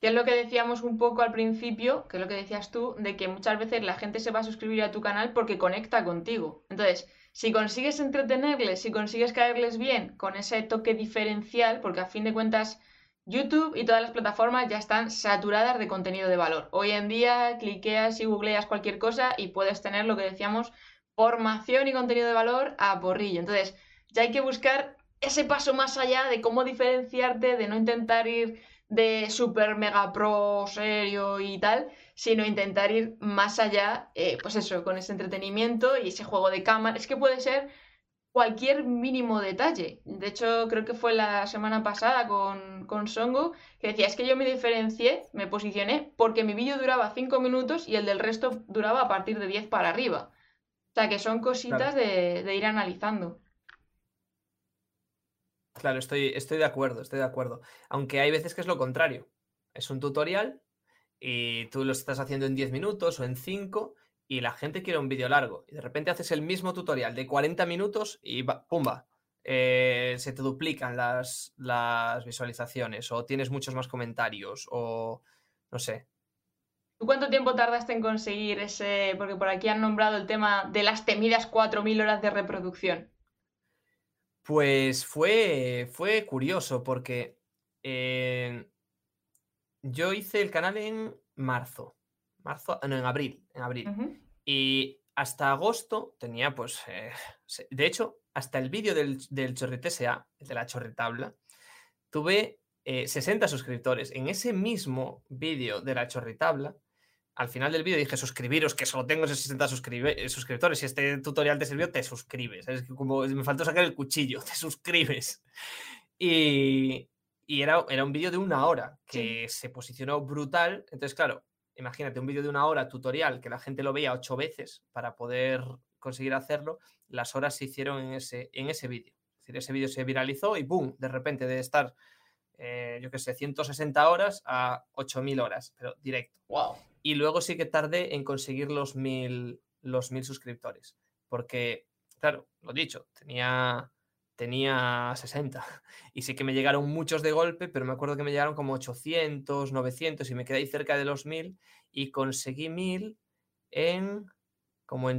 Que es lo que decíamos un poco al principio, que es lo que decías tú, de que muchas veces la gente se va a suscribir a tu canal porque conecta contigo. Entonces, si consigues entretenerles, si consigues caerles bien con ese toque diferencial, porque a fin de cuentas YouTube y todas las plataformas ya están saturadas de contenido de valor. Hoy en día cliqueas y googleas cualquier cosa y puedes tener lo que decíamos, formación y contenido de valor a porrillo. Entonces, ya hay que buscar ese paso más allá de cómo diferenciarte, de no intentar ir de super mega pro serio y tal, sino intentar ir más allá, eh, pues eso, con ese entretenimiento y ese juego de cámara. Es que puede ser cualquier mínimo detalle. De hecho, creo que fue la semana pasada con, con Songo, que decía, es que yo me diferencié, me posicioné, porque mi vídeo duraba 5 minutos y el del resto duraba a partir de 10 para arriba. O sea, que son cositas de, de ir analizando. Claro, estoy, estoy de acuerdo, estoy de acuerdo. Aunque hay veces que es lo contrario. Es un tutorial y tú lo estás haciendo en 10 minutos o en 5 y la gente quiere un vídeo largo. Y de repente haces el mismo tutorial de 40 minutos y ¡pumba! Eh, se te duplican las, las visualizaciones o tienes muchos más comentarios o no sé. ¿Tú cuánto tiempo tardaste en conseguir ese? Porque por aquí han nombrado el tema de las temidas 4.000 horas de reproducción. Pues fue, fue curioso porque eh, yo hice el canal en marzo, marzo, no, en abril, en abril. Y hasta agosto tenía, pues, eh, de hecho, hasta el vídeo del, del Chorrete SA, de la chorretabla, tuve 60 eh, suscriptores. En ese mismo vídeo de la chorretabla, al final del vídeo dije suscribiros, que solo tengo 60 eh, suscriptores. Si este tutorial te sirvió, te suscribes. Es como me faltó sacar el cuchillo, te suscribes. Y, era, era un vídeo de una hora que se posicionó brutal. Entonces, claro, imagínate un vídeo de una hora tutorial que la gente lo veía ocho veces para poder conseguir hacerlo. Las horas se hicieron en ese, en ese vídeo. Es decir, ese vídeo se viralizó y ¡boom! De repente de estar eh, yo qué sé, 160 horas a 8000 horas, pero directo. Wow. Y luego sí que tardé en conseguir los 1000 los mil suscriptores, porque, claro, lo dicho, tenía, tenía 60 y sí que me llegaron muchos de golpe, pero me acuerdo que me llegaron como 800, 900 y me quedé ahí cerca de los 1000 y conseguí 1000 en como en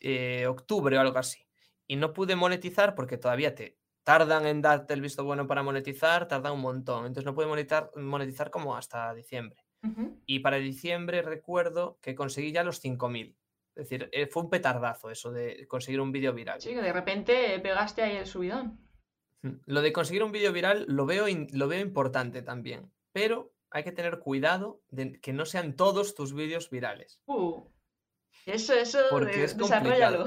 eh, octubre o algo así. Y no pude monetizar porque todavía te, tardan en darte el visto bueno para monetizar, tardan un montón. Entonces no puede monetizar, monetizar como hasta diciembre. Y para diciembre recuerdo que conseguí ya los 5.000. Es decir, eh, fue un petardazo eso de conseguir un vídeo viral. Sí, que de repente pegaste ahí el subidón. Lo de conseguir un vídeo viral lo veo, lo veo importante también, pero hay que tener cuidado de que no sean todos tus vídeos virales. Uh, eso, eso, Porque es desarrollalo.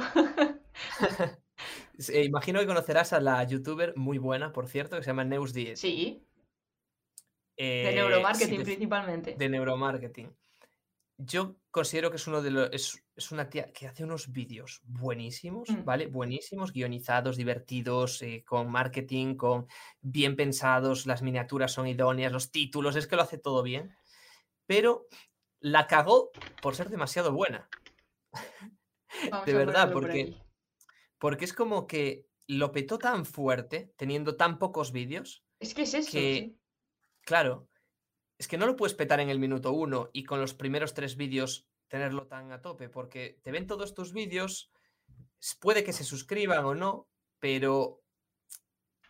Eh, imagino que conocerás a la youtuber muy buena, por cierto, que se llama Neus10. Sí. De eh, neuromarketing principalmente. De neuromarketing. yo considero que es uno de los. Es, una tía que hace unos vídeos buenísimos, Mm. ¿vale? Buenísimos, guionizados, divertidos, eh, con marketing, con bien pensados, las miniaturas son idóneas, los títulos, es que lo hace todo bien. Pero la cagó por ser demasiado buena. Vamos De verdad, por porque, porque es como que lo petó tan fuerte, teniendo tan pocos vídeos, Es que es eso, que, sí. Claro, es que no lo puedes petar en el minuto uno y con los primeros tres vídeos tenerlo tan a tope, porque te ven todos tus vídeos, puede que se suscriban o no, pero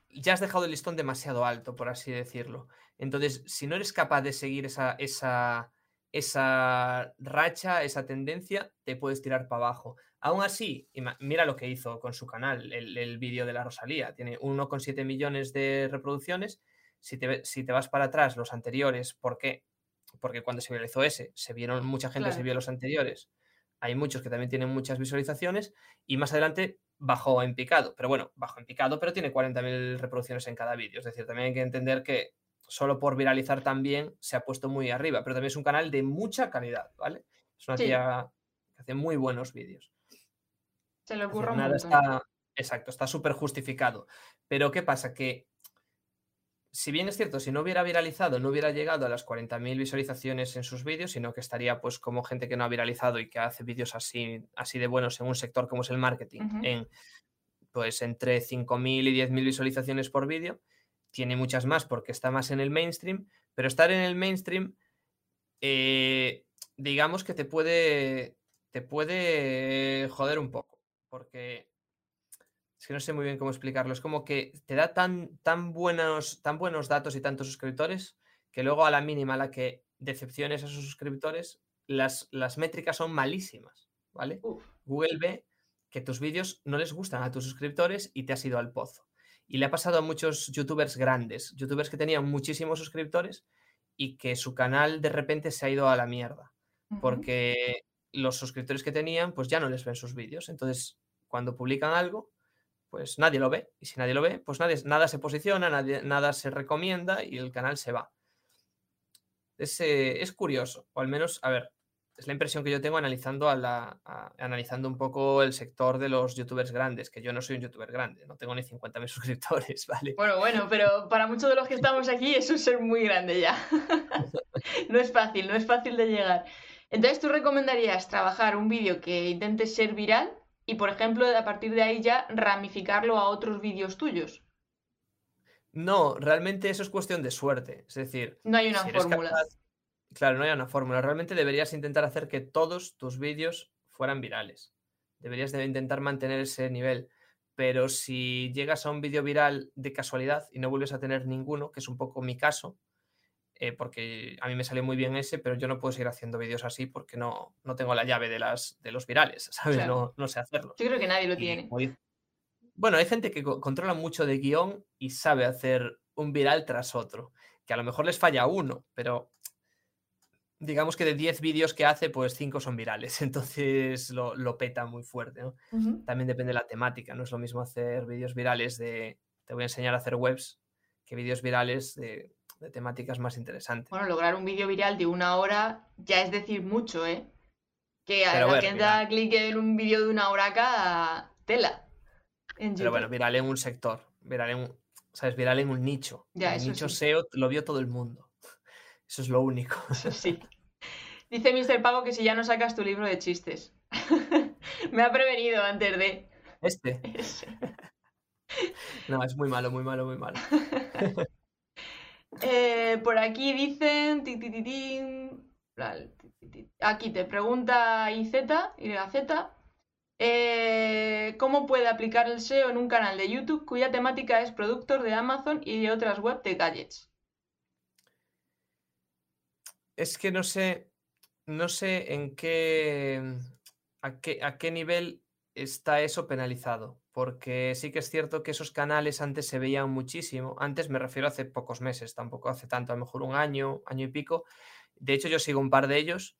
ya has dejado el listón demasiado alto, por así decirlo. Entonces, si no eres capaz de seguir esa, esa, esa racha, esa tendencia, te puedes tirar para abajo. Aún así, mira lo que hizo con su canal, el, el vídeo de la Rosalía. Tiene 1,7 millones de reproducciones. Si te, si te vas para atrás, los anteriores, ¿por qué? Porque cuando se viralizó ese, se vieron, mucha gente se vio los anteriores. Hay muchos que también tienen muchas visualizaciones y más adelante bajó en picado. Pero bueno, bajó en picado, pero tiene 40.000 reproducciones en cada vídeo. Es decir, también hay que entender que solo por viralizar también se ha puesto muy arriba, pero también es un canal de mucha calidad, ¿vale? Es una Sí. tía que hace muy buenos vídeos. Se le ocurre un montón. está, exacto, está súper justificado. Pero ¿qué pasa? Que si bien es cierto, si no hubiera viralizado, no hubiera llegado a las 40.000 visualizaciones en sus vídeos, sino que estaría pues como gente que no ha viralizado y que hace vídeos así, así de buenos en un sector como es el marketing, en pues entre 5.000 y 10.000 visualizaciones por vídeo, tiene muchas más porque está más en el mainstream, pero estar en el mainstream, eh, digamos que te puede, te puede joder un poco, porque es que no sé muy bien cómo explicarlo. Es como que te da tan, tan, buenos, tan buenos datos y tantos suscriptores que luego a la mínima a la que decepciones a sus suscriptores, las, las métricas son malísimas, ¿vale? Uf, Google ve que tus vídeos no les gustan a tus suscriptores y te has ido al pozo. Y le ha pasado a muchos youtubers grandes, youtubers que tenían muchísimos suscriptores y que su canal de repente se ha ido a la mierda porque los suscriptores que tenían pues ya no les ven sus vídeos. Entonces, cuando publican algo, pues nadie lo ve. Y si nadie lo ve, pues nadie, nada se posiciona, nadie- nada se recomienda y el canal se va. Es, eh, es curioso, o al menos, a ver, es la impresión que yo tengo analizando, a la, analizando un poco el sector de los youtubers grandes, que yo no soy un youtuber grande, no tengo ni 50.000 suscriptores, ¿vale? Bueno, bueno, pero para muchos de los que estamos aquí es ser muy grande ya. No es fácil, no es fácil de llegar. Entonces, ¿tú recomendarías trabajar un vídeo que intente ser viral y, por ejemplo, a partir de ahí ya ramificarlo a otros vídeos tuyos? No, realmente eso es cuestión de suerte. Es decir, No hay una si fórmula. capaz- Claro, no hay una fórmula. Realmente deberías intentar hacer que todos tus vídeos fueran virales. Deberías de intentar mantener ese nivel. Pero si llegas a un vídeo viral de casualidad y no vuelves a tener ninguno, que es un poco mi caso, eh, porque a mí me salió muy bien ese, pero yo no puedo seguir haciendo vídeos así porque no, no tengo la llave de, las, de los virales, ¿sabes? Claro. No, no sé hacerlo. Yo creo que nadie lo Y tiene. Bueno, hay gente que co- controla mucho de guion y sabe hacer un viral tras otro, que a lo mejor les falla uno, pero digamos que de 10 vídeos que hace, pues 5 son virales, entonces lo, lo peta muy fuerte. También depende de la temática, no es lo mismo hacer vídeos virales de te voy a enseñar a hacer webs que vídeos virales de, de temáticas más interesantes. Bueno, lograr un vídeo viral de una hora ya es decir mucho, ¿eh? Que a Pero la bueno, gente da clic en un vídeo de una hora acá, tela. Pero bueno, viral en un sector, viral en un, ¿sabes? Viral en un nicho. Ya, el nicho sí. SEO lo vio todo el mundo. Eso es lo único. Eso sí. Dice Mr. Pago que si ya no sacas tu libro de chistes. Me ha prevenido antes de. Este. No, es muy malo, muy malo, muy malo. Eh, por aquí dicen. Aquí te pregunta IZ, YZ. eh, ¿Cómo puede aplicar el SEO en un canal de YouTube cuya temática es productos de Amazon y de otras web de gadgets? Es que no sé, no sé en qué, a qué, a qué nivel está eso penalizado. Porque sí que es cierto que esos canales antes se veían muchísimo. Antes me refiero a hace pocos meses, tampoco hace tanto, a lo mejor un año, año y pico. De hecho, yo sigo un par de ellos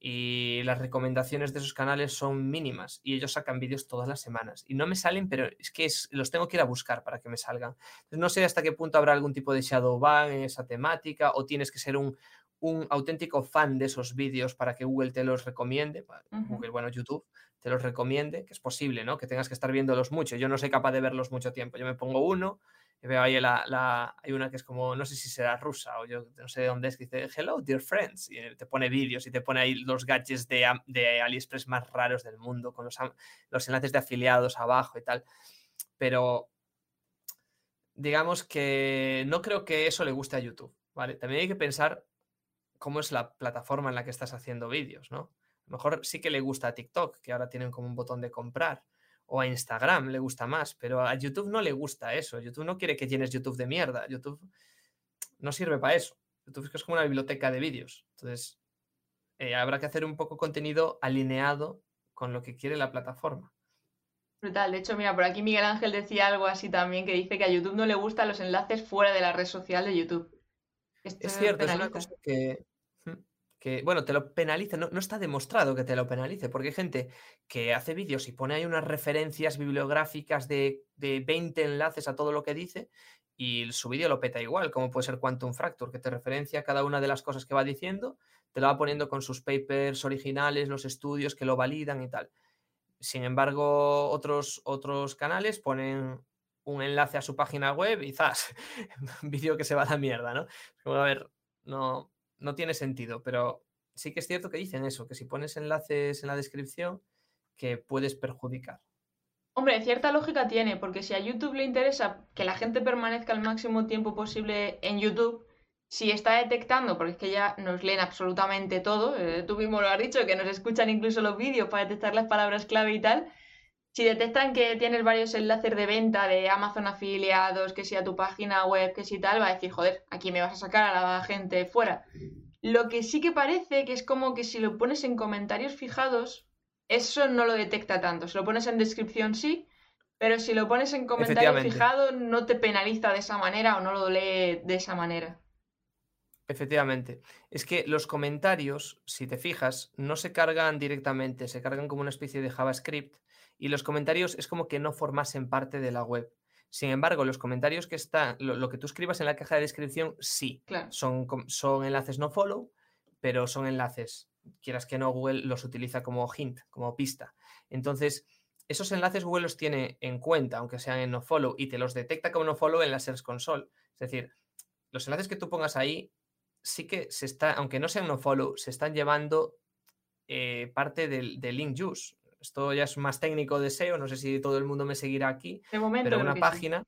y las recomendaciones de esos canales son mínimas y ellos sacan vídeos todas las semanas y no me salen, pero es que los tengo que ir a buscar para que me salgan. No sé hasta qué punto habrá algún tipo de shadow ban en esa temática o tienes que ser un, un auténtico fan de esos vídeos para que Google te los recomiende, Google, bueno, YouTube te los recomiende, que es posible, ¿no? Que tengas que estar viéndolos mucho. Yo no soy capaz de verlos mucho tiempo. Yo me pongo uno, y veo ahí la, hay una que es como, no sé si será rusa o yo no sé de dónde es, que dice, hello, dear friends, y te pone vídeos y te pone ahí los gadgets de, de AliExpress más raros del mundo, con los, los enlaces de afiliados abajo y tal. Pero digamos que no creo que eso le guste a YouTube, ¿vale? También hay que pensar cómo es la plataforma en la que estás haciendo vídeos, ¿no? A lo mejor sí que le gusta a TikTok, que ahora tienen como un botón de comprar, o a Instagram le gusta más, pero a YouTube no le gusta eso. YouTube no quiere que llenes YouTube de mierda. YouTube no sirve para eso. YouTube es como una biblioteca de vídeos. Entonces, eh, habrá que hacer un poco contenido alineado con lo que quiere la plataforma. Brutal. De hecho, mira, por aquí Miguel Ángel decía algo así también, que dice que a YouTube no le gustan los enlaces fuera de la red social de YouTube. Es cierto, es una cosa que, que, bueno, te lo penaliza, no, está demostrado que te lo penalice, porque hay gente que hace vídeos y pone ahí unas referencias bibliográficas de, de 20 enlaces a todo lo que dice y su vídeo lo peta igual, como puede ser Quantum Fracture, que te referencia a cada una de las cosas que va diciendo, te lo va poniendo con sus papers originales, los estudios que lo validan y tal. Sin embargo, otros, otros canales ponen un enlace a su página web y ¡zas! vídeo que se va a la mierda, ¿no? Como, a ver, no, no tiene sentido, pero sí que es cierto que dicen eso, que si pones enlaces en la descripción, que puedes perjudicar. Hombre, cierta lógica tiene, porque si a YouTube le interesa que la gente permanezca el máximo tiempo posible en YouTube, si está detectando, porque es que ya nos leen absolutamente todo, eh, tú mismo lo has dicho, que nos escuchan incluso los vídeos para detectar las palabras clave y tal, si detectan que tienes varios enlaces de venta de Amazon afiliados, que sea tu página web, que si tal, va a decir, joder, aquí me vas a sacar a la gente fuera. Lo que sí que parece que es como que si lo pones en comentarios fijados, eso no lo detecta tanto. Si lo pones en descripción sí, pero si lo pones en comentarios fijados no te penaliza de esa manera o no lo lee de esa manera. Efectivamente. Es que los comentarios, si te fijas, no se cargan directamente, se cargan como una especie de JavaScript y los comentarios es como que no formasen parte de la web. Sin embargo, los comentarios que están, lo, que tú escribas en la caja de descripción, sí, son, son enlaces no follow, pero son enlaces, quieras que no, Google los utiliza como hint, como pista. Entonces, esos enlaces Google los tiene en cuenta, aunque sean en no follow, y te los detecta como no follow en la Search Console. Es decir, los enlaces que tú pongas ahí, sí que se está, aunque no sean no follow, se están llevando eh, parte del, del link use. Esto ya es más técnico de SEO, no sé si todo el mundo me seguirá aquí. De momento, pero una página,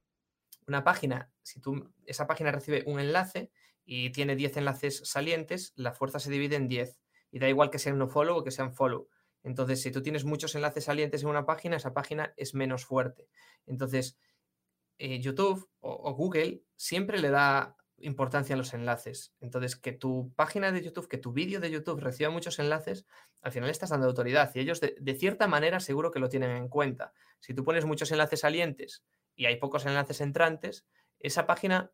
una página, si tú, esa página recibe un enlace y tiene 10 enlaces salientes, la fuerza se divide en 10. Y da igual que sean no follow o que sean follow. Entonces, si tú tienes muchos enlaces salientes en una página, esa página es menos fuerte. Entonces, eh, YouTube o, Google siempre le da importancia a los enlaces. Entonces, que tu página de YouTube, que tu vídeo de YouTube reciba muchos enlaces, al final estás dando autoridad y ellos de, cierta manera seguro que lo tienen en cuenta. Si tú pones muchos enlaces salientes y hay pocos enlaces entrantes, esa página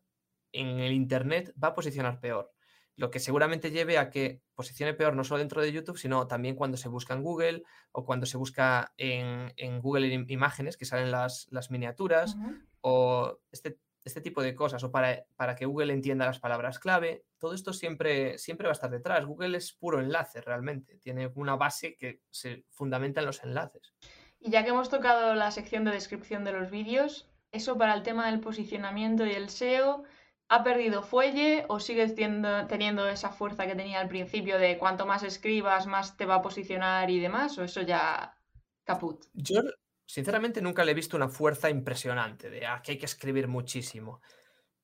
en el Internet va a posicionar peor. Lo que seguramente lleve a que posicione peor no solo dentro de YouTube, sino también cuando se busca en Google o cuando se busca en, Google Imágenes, que salen las, miniaturas, o este este tipo de cosas o para, para, que Google entienda las palabras clave, todo esto siempre, siempre va a estar detrás. Google es puro enlace realmente, tiene una base que se fundamenta en los enlaces. Y ya que hemos tocado la sección de descripción de los vídeos, ¿eso para el tema del posicionamiento y el SEO ha perdido fuelle o sigue teniendo esa fuerza que tenía al principio de cuanto más escribas, más te va a posicionar y demás? ¿O eso ya caput? Yo, sinceramente nunca le he visto una fuerza impresionante de ah, que hay que escribir muchísimo.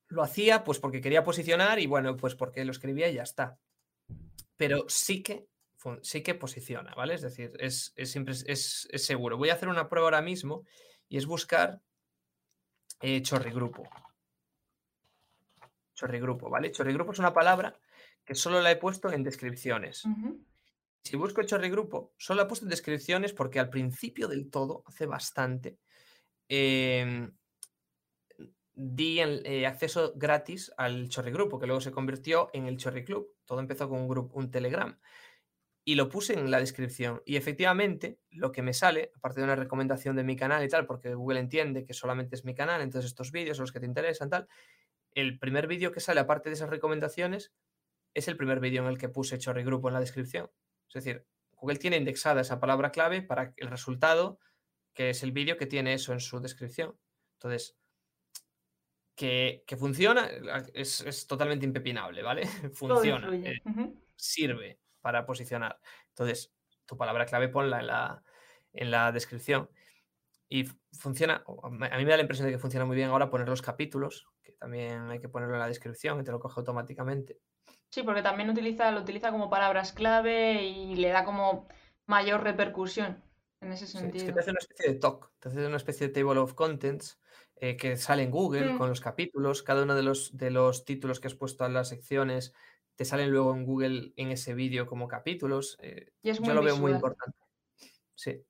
Lo hacía pues porque quería posicionar y bueno, pues porque lo escribía y ya está. Pero sí que, sí que posiciona, ¿vale? Es decir, es, siempre es, seguro. Voy a hacer una prueba ahora mismo y es buscar eh, chorrigrupo. Chorrigrupo, ¿vale? Chorrigrupo es una palabra que solo la he puesto en descripciones. Si busco Chorrigrupo, solo he puesto en descripciones porque al principio del todo, hace bastante, em, di eh, acceso gratis al Chorrigrupo, que luego se convirtió en el Chorri Club. Todo empezó con un grupo, un Telegram. Y lo puse en la descripción. Y efectivamente, lo que me sale, aparte de una recomendación de mi canal y tal, porque Google entiende que solamente es mi canal, entonces estos vídeos son los que te interesan, tal. El primer vídeo que sale, aparte de esas recomendaciones, es el primer vídeo en el que puse Chorri Grupo en la descripción. Es decir, Google tiene indexada esa palabra clave para el resultado, que es el vídeo que tiene eso en su descripción. Entonces, que, funciona es, totalmente impepinable, ¿vale? Funciona, eh, sirve para posicionar. Entonces, tu palabra clave ponla en la, en la descripción. Y funciona, a mí me da la impresión de que funciona muy bien ahora poner los capítulos, que también hay que ponerlo en la descripción y te lo coge automáticamente. Sí, porque también utiliza, lo utiliza como palabras clave y le da como mayor repercusión en ese sentido. es que te hace una especie de talk, te hace una especie de table of contents eh, que sale en Google mm. con los capítulos. Cada uno de los, de los títulos que has puesto en las secciones te salen luego en Google en ese vídeo como capítulos. Eh, y yo lo veo muy importante. Sí.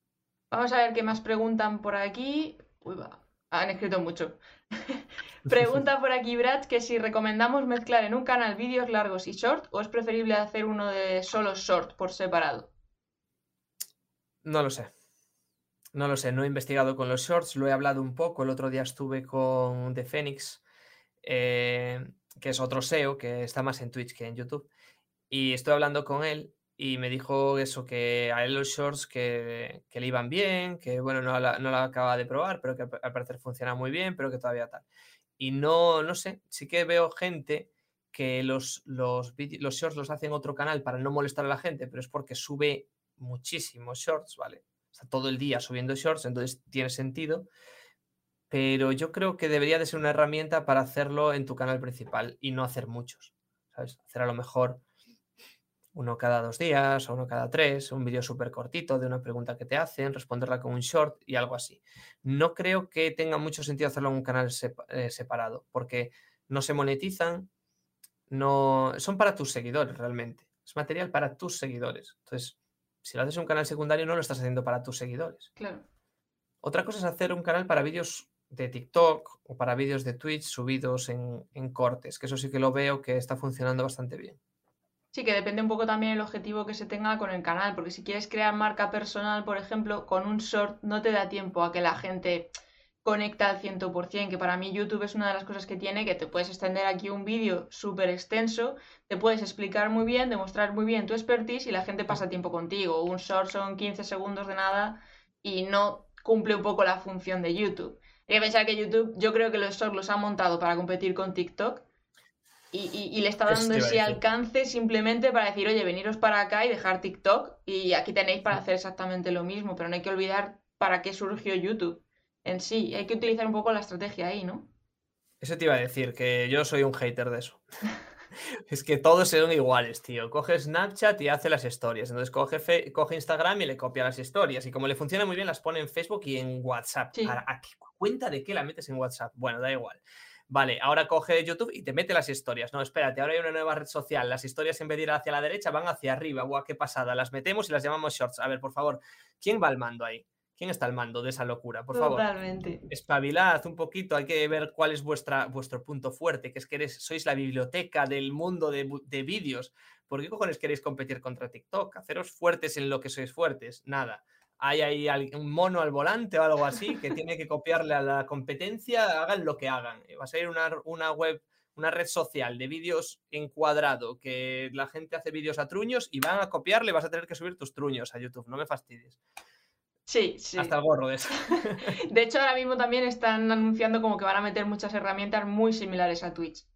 Vamos a ver qué más preguntan por aquí. Uy, va. Han escrito mucho. Pregunta por aquí Brad que si recomendamos mezclar en un canal vídeos largos y short o es preferible hacer uno de solo short por separado. No lo sé. No lo sé, no he investigado con los shorts, lo he hablado un poco. El otro día estuve con The Phoenix, eh, que es otro SEO que está más en Twitch que en YouTube. Y estoy hablando con él y me dijo eso, que a él los shorts que, le iban bien, que bueno, no la, no la acaba de probar, pero que al parecer funciona muy bien, pero que todavía tal. Y no, no sé, sí que veo gente que los, los, los shorts los hace en otro canal para no molestar a la gente, pero es porque sube muchísimos shorts, ¿vale? Está todo el día subiendo shorts, entonces tiene sentido. Pero yo creo que debería de ser una herramienta para hacerlo en tu canal principal y no hacer muchos, ¿sabes? Hacer a lo mejor uno cada dos días o uno cada tres, un vídeo súper cortito de una pregunta que te hacen, responderla con un short y algo así. No creo que tenga mucho sentido hacerlo en un canal eh, separado, porque no se monetizan, no son para tus seguidores realmente. Es material para tus seguidores. Entonces, si lo haces en un canal secundario, no lo estás haciendo para tus seguidores. Claro. Otra cosa es hacer un canal para vídeos de TikTok o para vídeos de Twitch subidos en, en cortes, que eso sí que lo veo que está funcionando bastante bien. Sí, que depende un poco también el objetivo que se tenga con el canal, porque si quieres crear marca personal, por ejemplo, con un short no te da tiempo a que la gente conecte al 100%, que para mí YouTube es una de las cosas que tiene, que te puedes extender aquí un vídeo súper extenso, te puedes explicar muy bien, demostrar muy bien tu expertise y la gente pasa tiempo contigo. Un short son 15 segundos de nada y no cumple un poco la función de YouTube. Hay que pensar que YouTube, yo creo que los shorts los ha montado para competir con TikTok y, le está dando ese alcance simplemente para decir, oye, veniros para acá y dejar TikTok y aquí tenéis para hacer exactamente lo mismo, pero no hay que olvidar para qué surgió YouTube en sí. Hay que utilizar un poco la estrategia ahí, ¿no? Eso te iba a decir, que yo soy un hater de eso. es que todos son iguales, tío. Coge Snapchat y hace las historias. Entonces coge, coge Instagram y le copia las historias. Y como le funciona muy bien, las pone en Facebook y en WhatsApp. ¿A qué cuenta de qué la metes en WhatsApp? Bueno, da igual. Vale, ahora coge YouTube y te mete las historias. No, espérate, ahora hay una nueva red social. Las historias en vez de ir hacia la derecha van hacia arriba. Guau, qué pasada. Las metemos y las llamamos shorts. A ver, por favor, ¿quién va al mando ahí? ¿Quién está al mando de esa locura? Por favor. Totalmente. Espabilad un poquito, hay que ver cuál es vuestra, vuestro punto fuerte, que es que eres, sois la biblioteca del mundo de, de vídeos. ¿Por qué cojones queréis competir contra TikTok? Haceros fuertes en lo que sois fuertes. Nada hay ahí un mono al volante o algo así que tiene que copiarle a la competencia, hagan lo que hagan. Va a ser una, web, una red social de vídeos encuadrado, que la gente hace vídeos a truños y van a copiarle, vas a tener que subir tus truños a YouTube, no me fastidies. Sí, sí. Hasta el gorro de eso. De hecho, ahora mismo también están anunciando como que van a meter muchas herramientas muy similares a Twitch.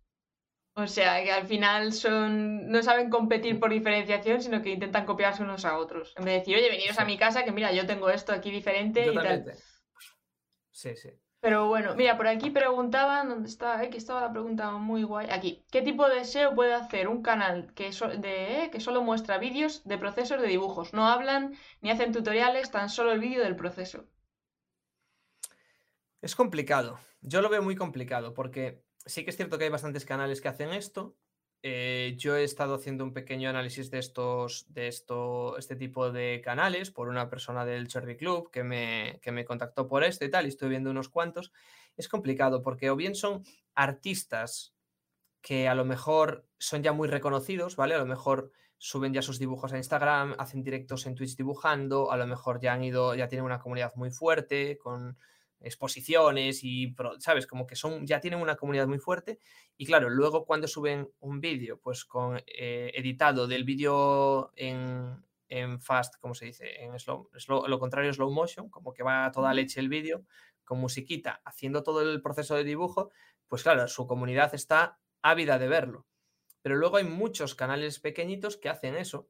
O sea, que al final son no saben competir por diferenciación, sino que intentan copiarse unos a otros. En vez de decir, oye, veniros a mi casa, que mira, yo tengo esto aquí diferente y tal. Sí, sí. Pero bueno, mira, por aquí preguntaban, ¿dónde está? Aquí estaba la pregunta muy guay. Aquí, ¿qué tipo de SEO puede hacer un canal que, de, eh, que solo muestra vídeos de procesos de dibujos? No hablan ni hacen tutoriales, tan solo el vídeo del proceso. Es complicado. Yo lo veo muy complicado porque sí que es cierto que hay bastantes canales que hacen esto. Eh, yo he estado haciendo un pequeño análisis de estos, de esto, este tipo de canales por una persona del Cherry Club que me, que me contactó por este y tal, y estoy viendo unos cuantos. Es complicado porque o bien son artistas que a lo mejor son ya muy reconocidos, ¿vale? A lo mejor suben ya sus dibujos a Instagram, hacen directos en Twitch dibujando, a lo mejor ya han ido, ya tienen una comunidad muy fuerte, con exposiciones y, ¿sabes? Como que son, ya tienen una comunidad muy fuerte. Y claro, luego cuando suben un vídeo, pues con eh, editado del vídeo en, en fast, como se dice? En slow, lo contrario, slow motion, como que va a toda leche el vídeo, con musiquita, haciendo todo el proceso de dibujo, pues claro, su comunidad está ávida de verlo. Pero luego hay muchos canales pequeñitos que hacen eso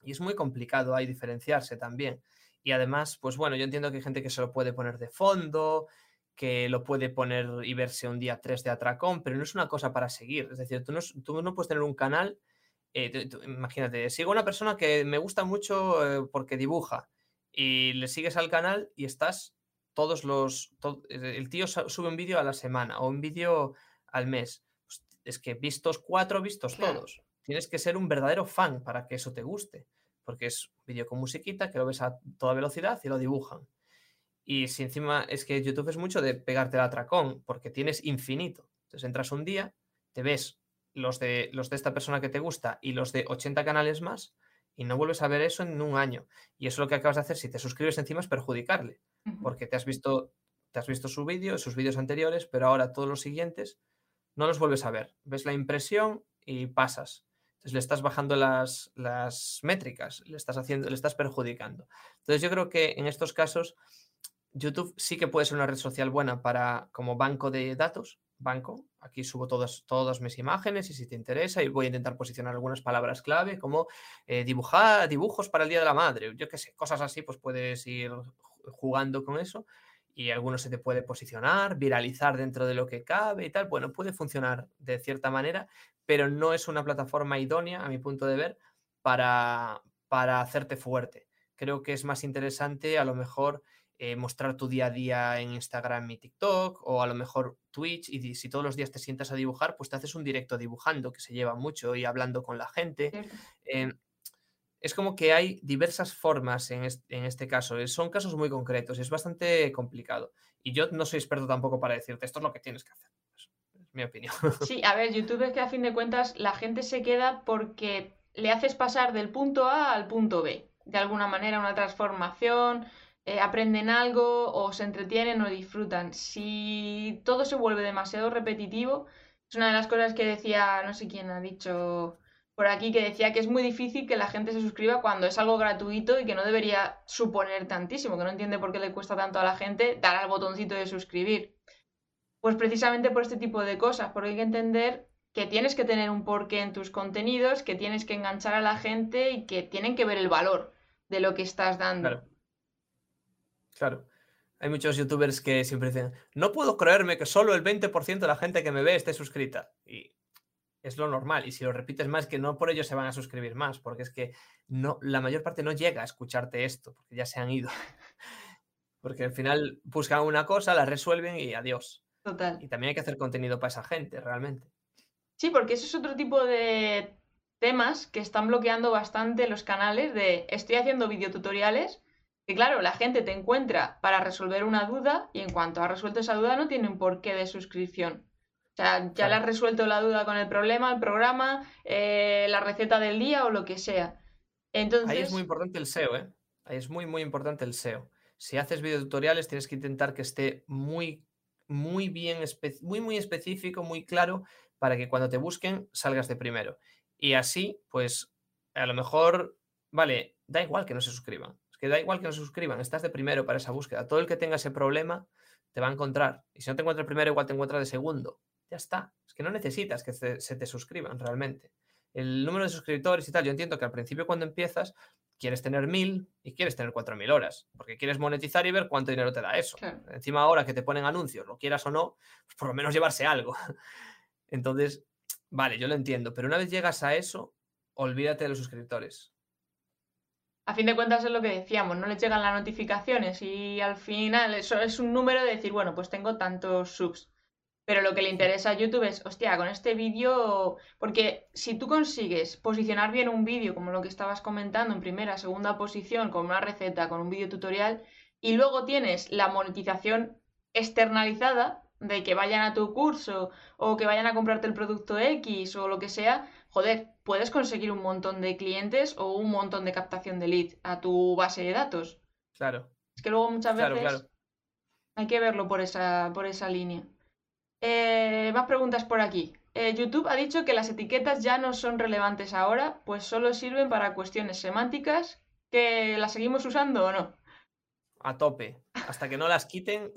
y es muy complicado ahí diferenciarse también. Y además, pues bueno, yo entiendo que hay gente que se lo puede poner de fondo, que lo puede poner y verse un día 3 de atracón, pero no es una cosa para seguir. Es decir, tú no, tú no puedes tener un canal, eh, imagínate, sigo a una persona que me gusta mucho eh, porque dibuja y le sigues al canal y estás todos los... el tío sube un vídeo a la semana o un vídeo al mes. Pues es que vistos cuatro, vistos todos. Tienes que ser un verdadero fan para que eso te guste porque es un vídeo con musiquita que lo ves a toda velocidad y lo dibujan. Y si encima es que YouTube es mucho de pegarte el atracón, porque tienes infinito. Entonces entras un día, te ves los de, los de esta persona que te gusta y los de 80 canales más, y no vuelves a ver eso en un año. Y eso lo que acabas de hacer si te suscribes encima es perjudicarle, porque te has visto, te has visto su vídeo, sus vídeos anteriores, pero ahora todos los siguientes no los vuelves a ver. Ves la impresión y pasas le estás bajando las, métricas, le estás haciendo, le estás perjudicando. Entonces yo creo que en estos casos YouTube sí que puede ser una red social buena para como banco de datos, banco. Aquí subo todas, todas mis imágenes y si te interesa y voy a intentar posicionar algunas palabras clave como eh, dibujar dibujos para el Día de la Madre, yo qué sé, cosas así, pues puedes ir jugando con eso y algunos se te puede posicionar, viralizar dentro de lo que cabe y tal. Bueno, puede funcionar de cierta manera, pero no es una plataforma idónea, a mi punto de ver, para, para hacerte fuerte. Creo que es más interesante a lo mejor eh, mostrar tu día a día en Instagram y TikTok, o a lo mejor Twitch, y si todos los días te sientas a dibujar, pues te haces un directo dibujando, que se lleva mucho, y hablando con la gente. Em, es como que hay diversas formas en este, caso. Eh, son casos muy concretos y es bastante complicado. Y yo no soy experto tampoco para decirte esto es lo que tienes que hacer mi opinión. Sí, a ver, YouTube es que a fin de cuentas la gente se queda porque le haces pasar del punto A al punto B. De alguna manera, una transformación, eh, aprenden algo o se entretienen o disfrutan. Si todo se vuelve demasiado repetitivo, es una de las cosas que decía, no sé quién ha dicho por aquí, que decía que es muy difícil que la gente se suscriba cuando es algo gratuito y que no debería suponer tantísimo, que no entiende por qué le cuesta tanto a la gente dar al botoncito de suscribir. Pues precisamente por este tipo de cosas, porque hay que entender que tienes que tener un porqué en tus contenidos, que tienes que enganchar a la gente y que tienen que ver el valor de lo que estás dando. Claro. Hay muchos youtubers que siempre dicen, no puedo creerme que solo el 20% de la gente que me ve esté suscrita. Y es lo normal. Y si lo repites más, que no por ello se van a suscribir más, porque es que no, la mayor parte no llega a escucharte esto, porque ya se han ido. porque al final buscan una cosa, la resuelven y adiós. Total. Y también hay que hacer contenido para esa gente, realmente. Sí, porque eso es otro tipo de temas que están bloqueando bastante los canales de estoy haciendo videotutoriales, que claro, la gente te encuentra para resolver una duda y en cuanto ha resuelto esa duda no tiene un porqué de suscripción. O sea, ya le has resuelto la duda con el problema, el programa, eh, la receta del día o lo que sea. Entonces... Ahí es muy importante el SEO, ¿eh? Ahí es muy, muy importante el SEO. Si haces videotutoriales tienes que intentar que esté muy muy bien, muy, muy específico, muy claro, para que cuando te busquen salgas de primero. Y así, pues, a lo mejor, vale, da igual que no se suscriban. Es que da igual que no se suscriban, estás de primero para esa búsqueda. Todo el que tenga ese problema te va a encontrar. Y si no te encuentra primero, igual te encuentra de segundo. Ya está. Es que no necesitas que se te suscriban realmente. El número de suscriptores y tal, yo entiendo que al principio cuando empiezas, quieres tener mil y quieres tener cuatro mil horas, porque quieres monetizar y ver cuánto dinero te da eso. Encima ahora que te ponen anuncios, lo quieras o no, pues por lo menos llevarse algo. Entonces, vale, yo lo entiendo, pero una vez llegas a eso, olvídate de los suscriptores. A fin de cuentas es lo que decíamos, no les llegan las notificaciones y al final eso es un número de decir, bueno, pues tengo tantos subs. Pero lo que le interesa a YouTube es, hostia, con este vídeo, porque si tú consigues posicionar bien un vídeo, como lo que estabas comentando, en primera, segunda posición, con una receta, con un vídeo tutorial, y luego tienes la monetización externalizada, de que vayan a tu curso o que vayan a comprarte el producto X o lo que sea, joder, puedes conseguir un montón de clientes o un montón de captación de lead a tu base de datos. Claro. Es que luego muchas veces Hay que verlo por esa, por esa línea. Eh, más preguntas por aquí. Eh, YouTube ha dicho que las etiquetas ya no son relevantes ahora, pues solo sirven para cuestiones semánticas. ¿Que las seguimos usando o no? A tope. Hasta que no las quiten,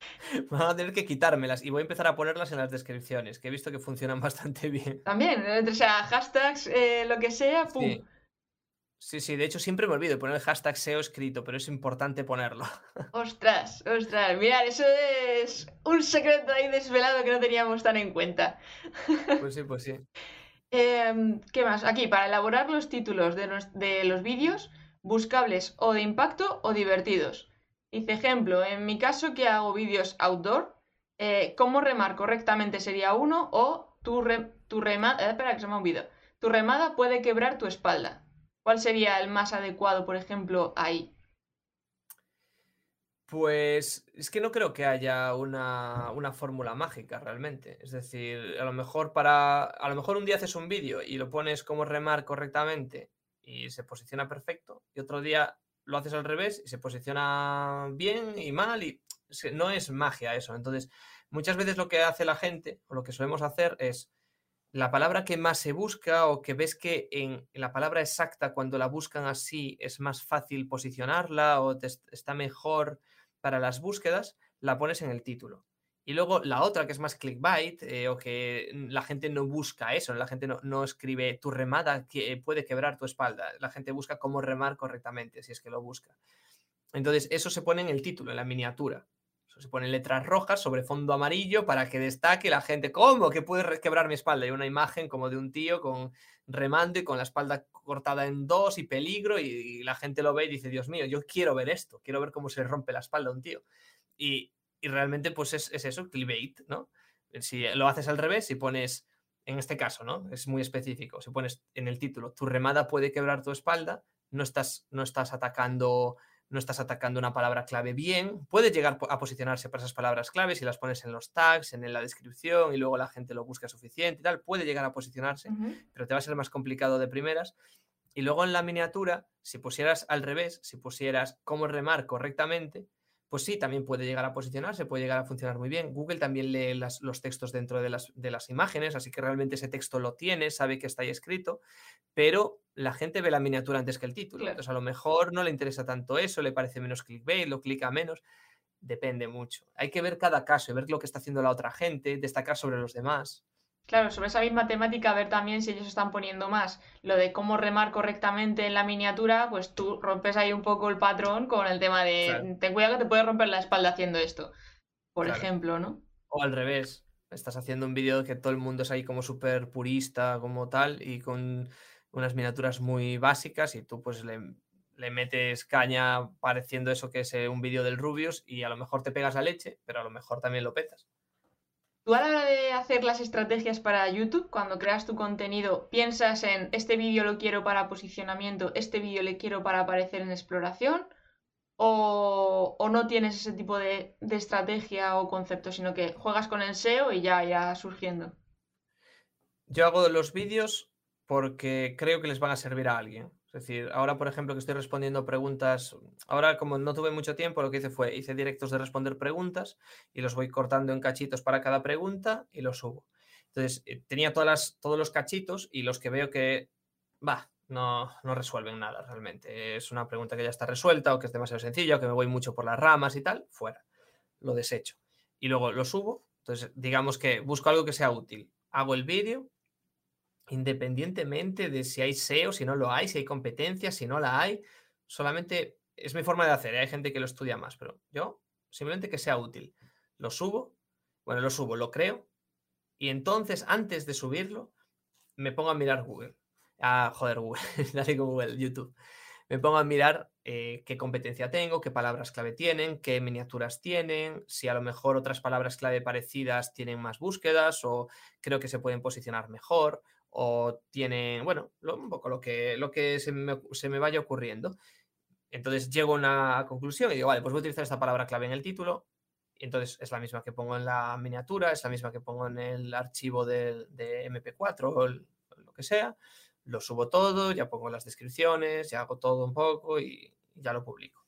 van a tener que quitármelas y voy a empezar a ponerlas en las descripciones, que he visto que funcionan bastante bien. También, o sea, hashtags, eh, lo que sea, pum. Sí. Sí, sí, de hecho siempre me olvido de poner el hashtag SEO escrito, pero es importante ponerlo. Ostras, ostras, mirad, eso es un secreto ahí desvelado que no teníamos tan en cuenta. Pues sí, pues sí. Em, ¿Qué más? Aquí, para elaborar los títulos de, los, de los vídeos, buscables o de impacto o divertidos. Dice ejemplo, en mi caso que hago vídeos outdoor, eh, ¿cómo remar correctamente sería uno? O tu, tu remada, eh, espera que se me ha olvidado. Tu remada puede quebrar tu espalda. ¿Cuál sería el más adecuado, por ejemplo, ahí? Pues es que no creo que haya una, fórmula mágica realmente. Es decir, a lo mejor para. A lo mejor un día haces un vídeo y lo pones como remar correctamente y se posiciona perfecto. Y otro día lo haces al revés y se posiciona bien y mal. Y no es magia eso. Entonces, muchas veces lo que hace la gente, o lo que solemos hacer, es la palabra que más se busca o que ves que en, la palabra exacta cuando la buscan así es más fácil posicionarla o está mejor para las búsquedas, la pones en el título. Y luego la otra que es más clickbait eh, o que la gente no busca eso, la gente no, escribe tu remada que puede quebrar tu espalda, la gente busca cómo remar correctamente si es que lo busca. Entonces eso se pone en el título, en la miniatura se ponen letras rojas sobre fondo amarillo para que destaque la gente. ¿Cómo? Que puede quebrar mi espalda. Y una imagen como de un tío con remando y con la espalda cortada en dos y peligro. Y, la gente lo ve y dice, Dios mío, yo quiero ver esto. Quiero ver cómo se rompe la espalda a un tío. Y, realmente, pues es, es eso, clickbait, ¿no? Si lo haces al revés, si pones, en este caso, ¿no? Es muy específico. Si pones en el título, tu remada puede quebrar tu espalda, no estás, no estás atacando no estás atacando una palabra clave bien. Puede llegar a posicionarse para esas palabras claves si las pones en los tags, en la descripción y luego la gente lo busca suficiente y tal. Puede llegar a posicionarse, pero te va a ser más complicado de primeras. Y luego en la miniatura, si pusieras al revés, si pusieras cómo remar correctamente, pues sí, también puede llegar a posicionarse, puede llegar a funcionar muy bien. Google también lee los textos dentro de las, de las, imágenes, así que realmente ese texto lo tiene, sabe que está ahí escrito, pero la gente ve la miniatura antes que el título. Entonces a lo mejor no le interesa tanto eso, le parece menos clickbait, lo clica menos. Depende mucho. Hay que ver cada caso y ver lo que está haciendo la otra gente, destacar sobre los demás. Claro, sobre esa misma temática, ver también si ellos están poniendo más lo de cómo remar correctamente en la miniatura, pues tú rompes ahí un poco el patrón con el tema de ten cuidado que te puede romper la espalda haciendo esto, por ejemplo, ¿no? O al revés, estás haciendo un vídeo que todo el mundo es ahí como súper purista, como tal, y con unas miniaturas muy básicas y tú pues le, le metes caña pareciendo eso que es eh, un vídeo del Rubius y a lo mejor te pegas la leche, pero a lo mejor también lo petas. Tú a la hora de hacer las estrategias para YouTube, cuando creas tu contenido, piensas en este vídeo lo quiero para posicionamiento, este vídeo le quiero para aparecer en exploración, o, no tienes ese tipo de, estrategia o concepto, sino que juegas con el SEO y ya irá surgiendo. Yo hago los vídeos porque creo que les van a servir a alguien. Es decir, ahora, por ejemplo, que estoy respondiendo preguntas, ahora como no tuve mucho tiempo, lo que hice fue, hice directos de responder preguntas y los voy cortando en cachitos para cada pregunta y los subo. Entonces, eh, tenía todas las, todos los cachitos y los que veo que, va, no, no resuelven nada realmente. Es una pregunta que ya está resuelta o que es demasiado sencilla o que me voy mucho por las ramas y tal, fuera. Lo desecho. Y luego lo subo. Entonces, digamos que busco algo que sea útil. Hago el vídeo, independientemente de si hay SEO, si no lo hay, si hay competencia, si no la hay, solamente es mi forma de hacer. ¿eh? Hay gente que lo estudia más, pero yo simplemente que sea útil. Lo subo, bueno, lo subo, lo creo, y entonces antes de subirlo, me pongo a mirar Google. Ah, joder, Google, dale con Google, YouTube. Me pongo a mirar eh, qué competencia tengo, qué palabras clave tienen, qué miniaturas tienen, si a lo mejor otras palabras clave parecidas tienen más búsquedas o creo que se pueden posicionar mejor o tiene, bueno, un poco lo que, lo que se, me, vaya ocurriendo. Entonces llego a una conclusión y digo, vale, pues voy a utilizar esta palabra clave en el título. Entonces es la misma que pongo en la miniatura, es la misma que pongo en el archivo de, MP4 o lo que sea. Lo subo todo, ya pongo las descripciones, ya hago todo un poco y ya lo publico.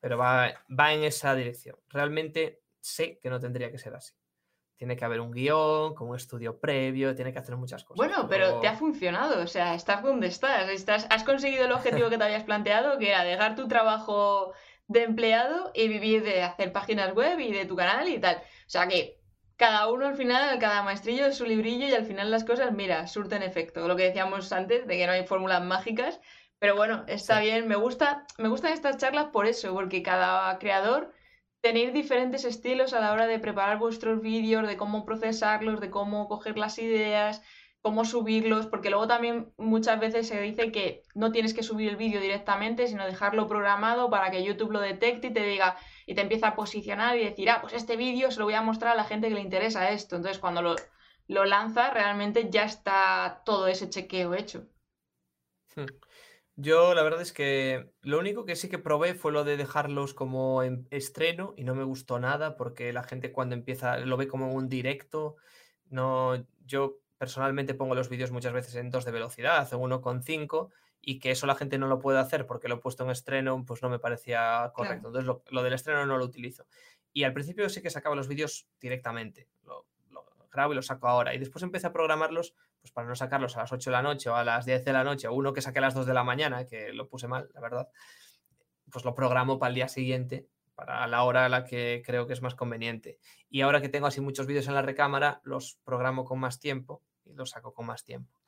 pero va, va en esa dirección. Realmente sé que no tendría que ser así. Tiene que haber un guion, con un estudio previo, tiene que hacer muchas cosas. Bueno, pero te ha funcionado, o sea, estás donde estás. estás has conseguido el objetivo que te habías planteado, que era dejar tu trabajo de empleado y vivir de hacer páginas web y de tu canal y tal. O sea que cada uno al final, cada maestrillo es su librillo y al final las cosas, mira, surten efecto. Lo que decíamos antes, de que no hay fórmulas mágicas. Pero bueno, está bien, me gusta, me gustan estas charlas por eso, porque cada creador tenéis diferentes estilos a la hora de preparar vuestros vídeos, de cómo procesarlos, de cómo coger las ideas, cómo subirlos, porque luego también muchas veces se dice que no tienes que subir el vídeo directamente, sino dejarlo programado para que YouTube lo detecte y te diga y te empieza a posicionar y decir, ah, pues este vídeo se lo voy a mostrar a la gente que le interesa esto. Entonces cuando lo, lo lanza, realmente ya está todo ese chequeo hecho. Hmm. Yo la verdad es que lo único que sí que probé fue lo de dejarlos como en estreno y no me gustó nada porque la gente cuando empieza lo ve como un directo. No, yo personalmente pongo los vídeos muchas veces en dos de velocidad o uno con cinco y que eso la gente no lo puede hacer porque lo he puesto en estreno, pues no me parecía correcto. Entonces lo, lo, del estreno no lo utilizo. Y al principio sí que sacaba los vídeos directamente. Lo, grabo y lo saco ahora. Y después empecé a programarlos pues para no sacarlos a las 8 de la noche o a las 10 de la noche, o uno que saqué a las 2 de la mañana, que lo puse mal, la verdad, pues lo programo para el día siguiente, para la hora a la que creo que es más conveniente. Y ahora que tengo así muchos vídeos en la recámara, los programo con más tiempo y los saco con más tiempo.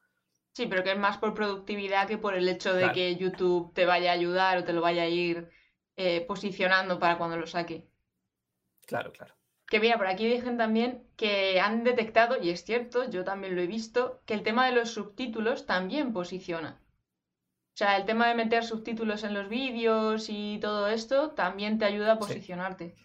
Sí, pero que es más por productividad que por el hecho de que YouTube te vaya a ayudar o te lo vaya a ir eh, posicionando para cuando lo saque. Claro, claro. Que mira, por aquí dicen también que han detectado, y es cierto, yo también lo he visto, que el tema de los subtítulos también posiciona. O sea, el tema de meter subtítulos en los vídeos y todo esto también te ayuda a posicionarte.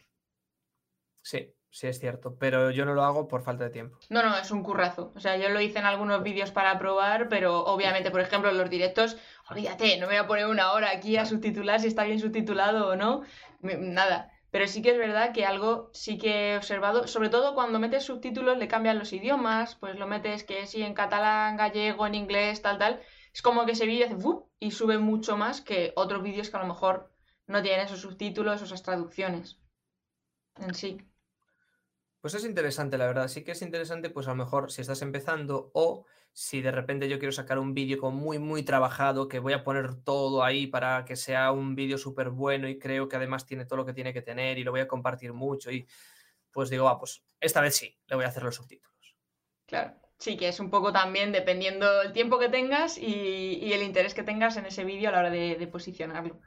Sí. sí, es cierto, pero yo no lo hago por falta de tiempo. No, no, es un currazo. O sea, yo lo hice en algunos vídeos para probar, pero obviamente, por ejemplo, en los directos, olvídate, no me voy a poner una hora aquí a subtitular si está bien subtitulado o no. Nada. Pero sí que es verdad que algo sí que he observado, sobre todo cuando metes subtítulos le cambian los idiomas, pues lo metes que sí en catalán, gallego, en inglés, tal, tal. Es como que ese vídeo hace y sube mucho más que otros vídeos que a lo mejor no tienen esos subtítulos o esas traducciones en sí. Pues es interesante, la verdad. Sí que es interesante, pues a lo mejor si estás empezando o si de repente yo quiero sacar un vídeo con muy, muy trabajado, que voy a poner todo ahí para que sea un vídeo súper bueno y creo que además tiene todo lo que tiene que tener y lo voy a compartir mucho y pues digo, ah, pues esta vez sí, le voy a hacer los subtítulos. Claro, sí, que es un poco también dependiendo el tiempo que tengas y, el interés que tengas en ese vídeo a la hora de posicionarlo.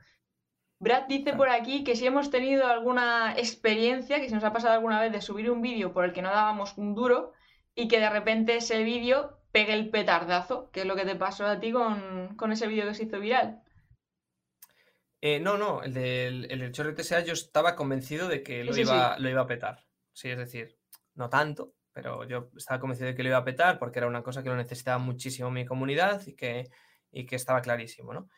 Brad dice por aquí que si hemos tenido alguna experiencia, que se nos ha pasado alguna vez de subir un vídeo por el que no dábamos un duro y que de repente ese vídeo pegue el petardazo, que es lo que te pasó a ti con, ese vídeo que se hizo viral. Eh, no, no, el del, el Chorro TSA yo estaba convencido de que lo, iba, lo iba a petar. Sí, es decir, no tanto, pero yo estaba convencido de que lo iba a petar porque era una cosa que lo necesitaba muchísimo mi comunidad y que, y que estaba clarísimo, ¿no?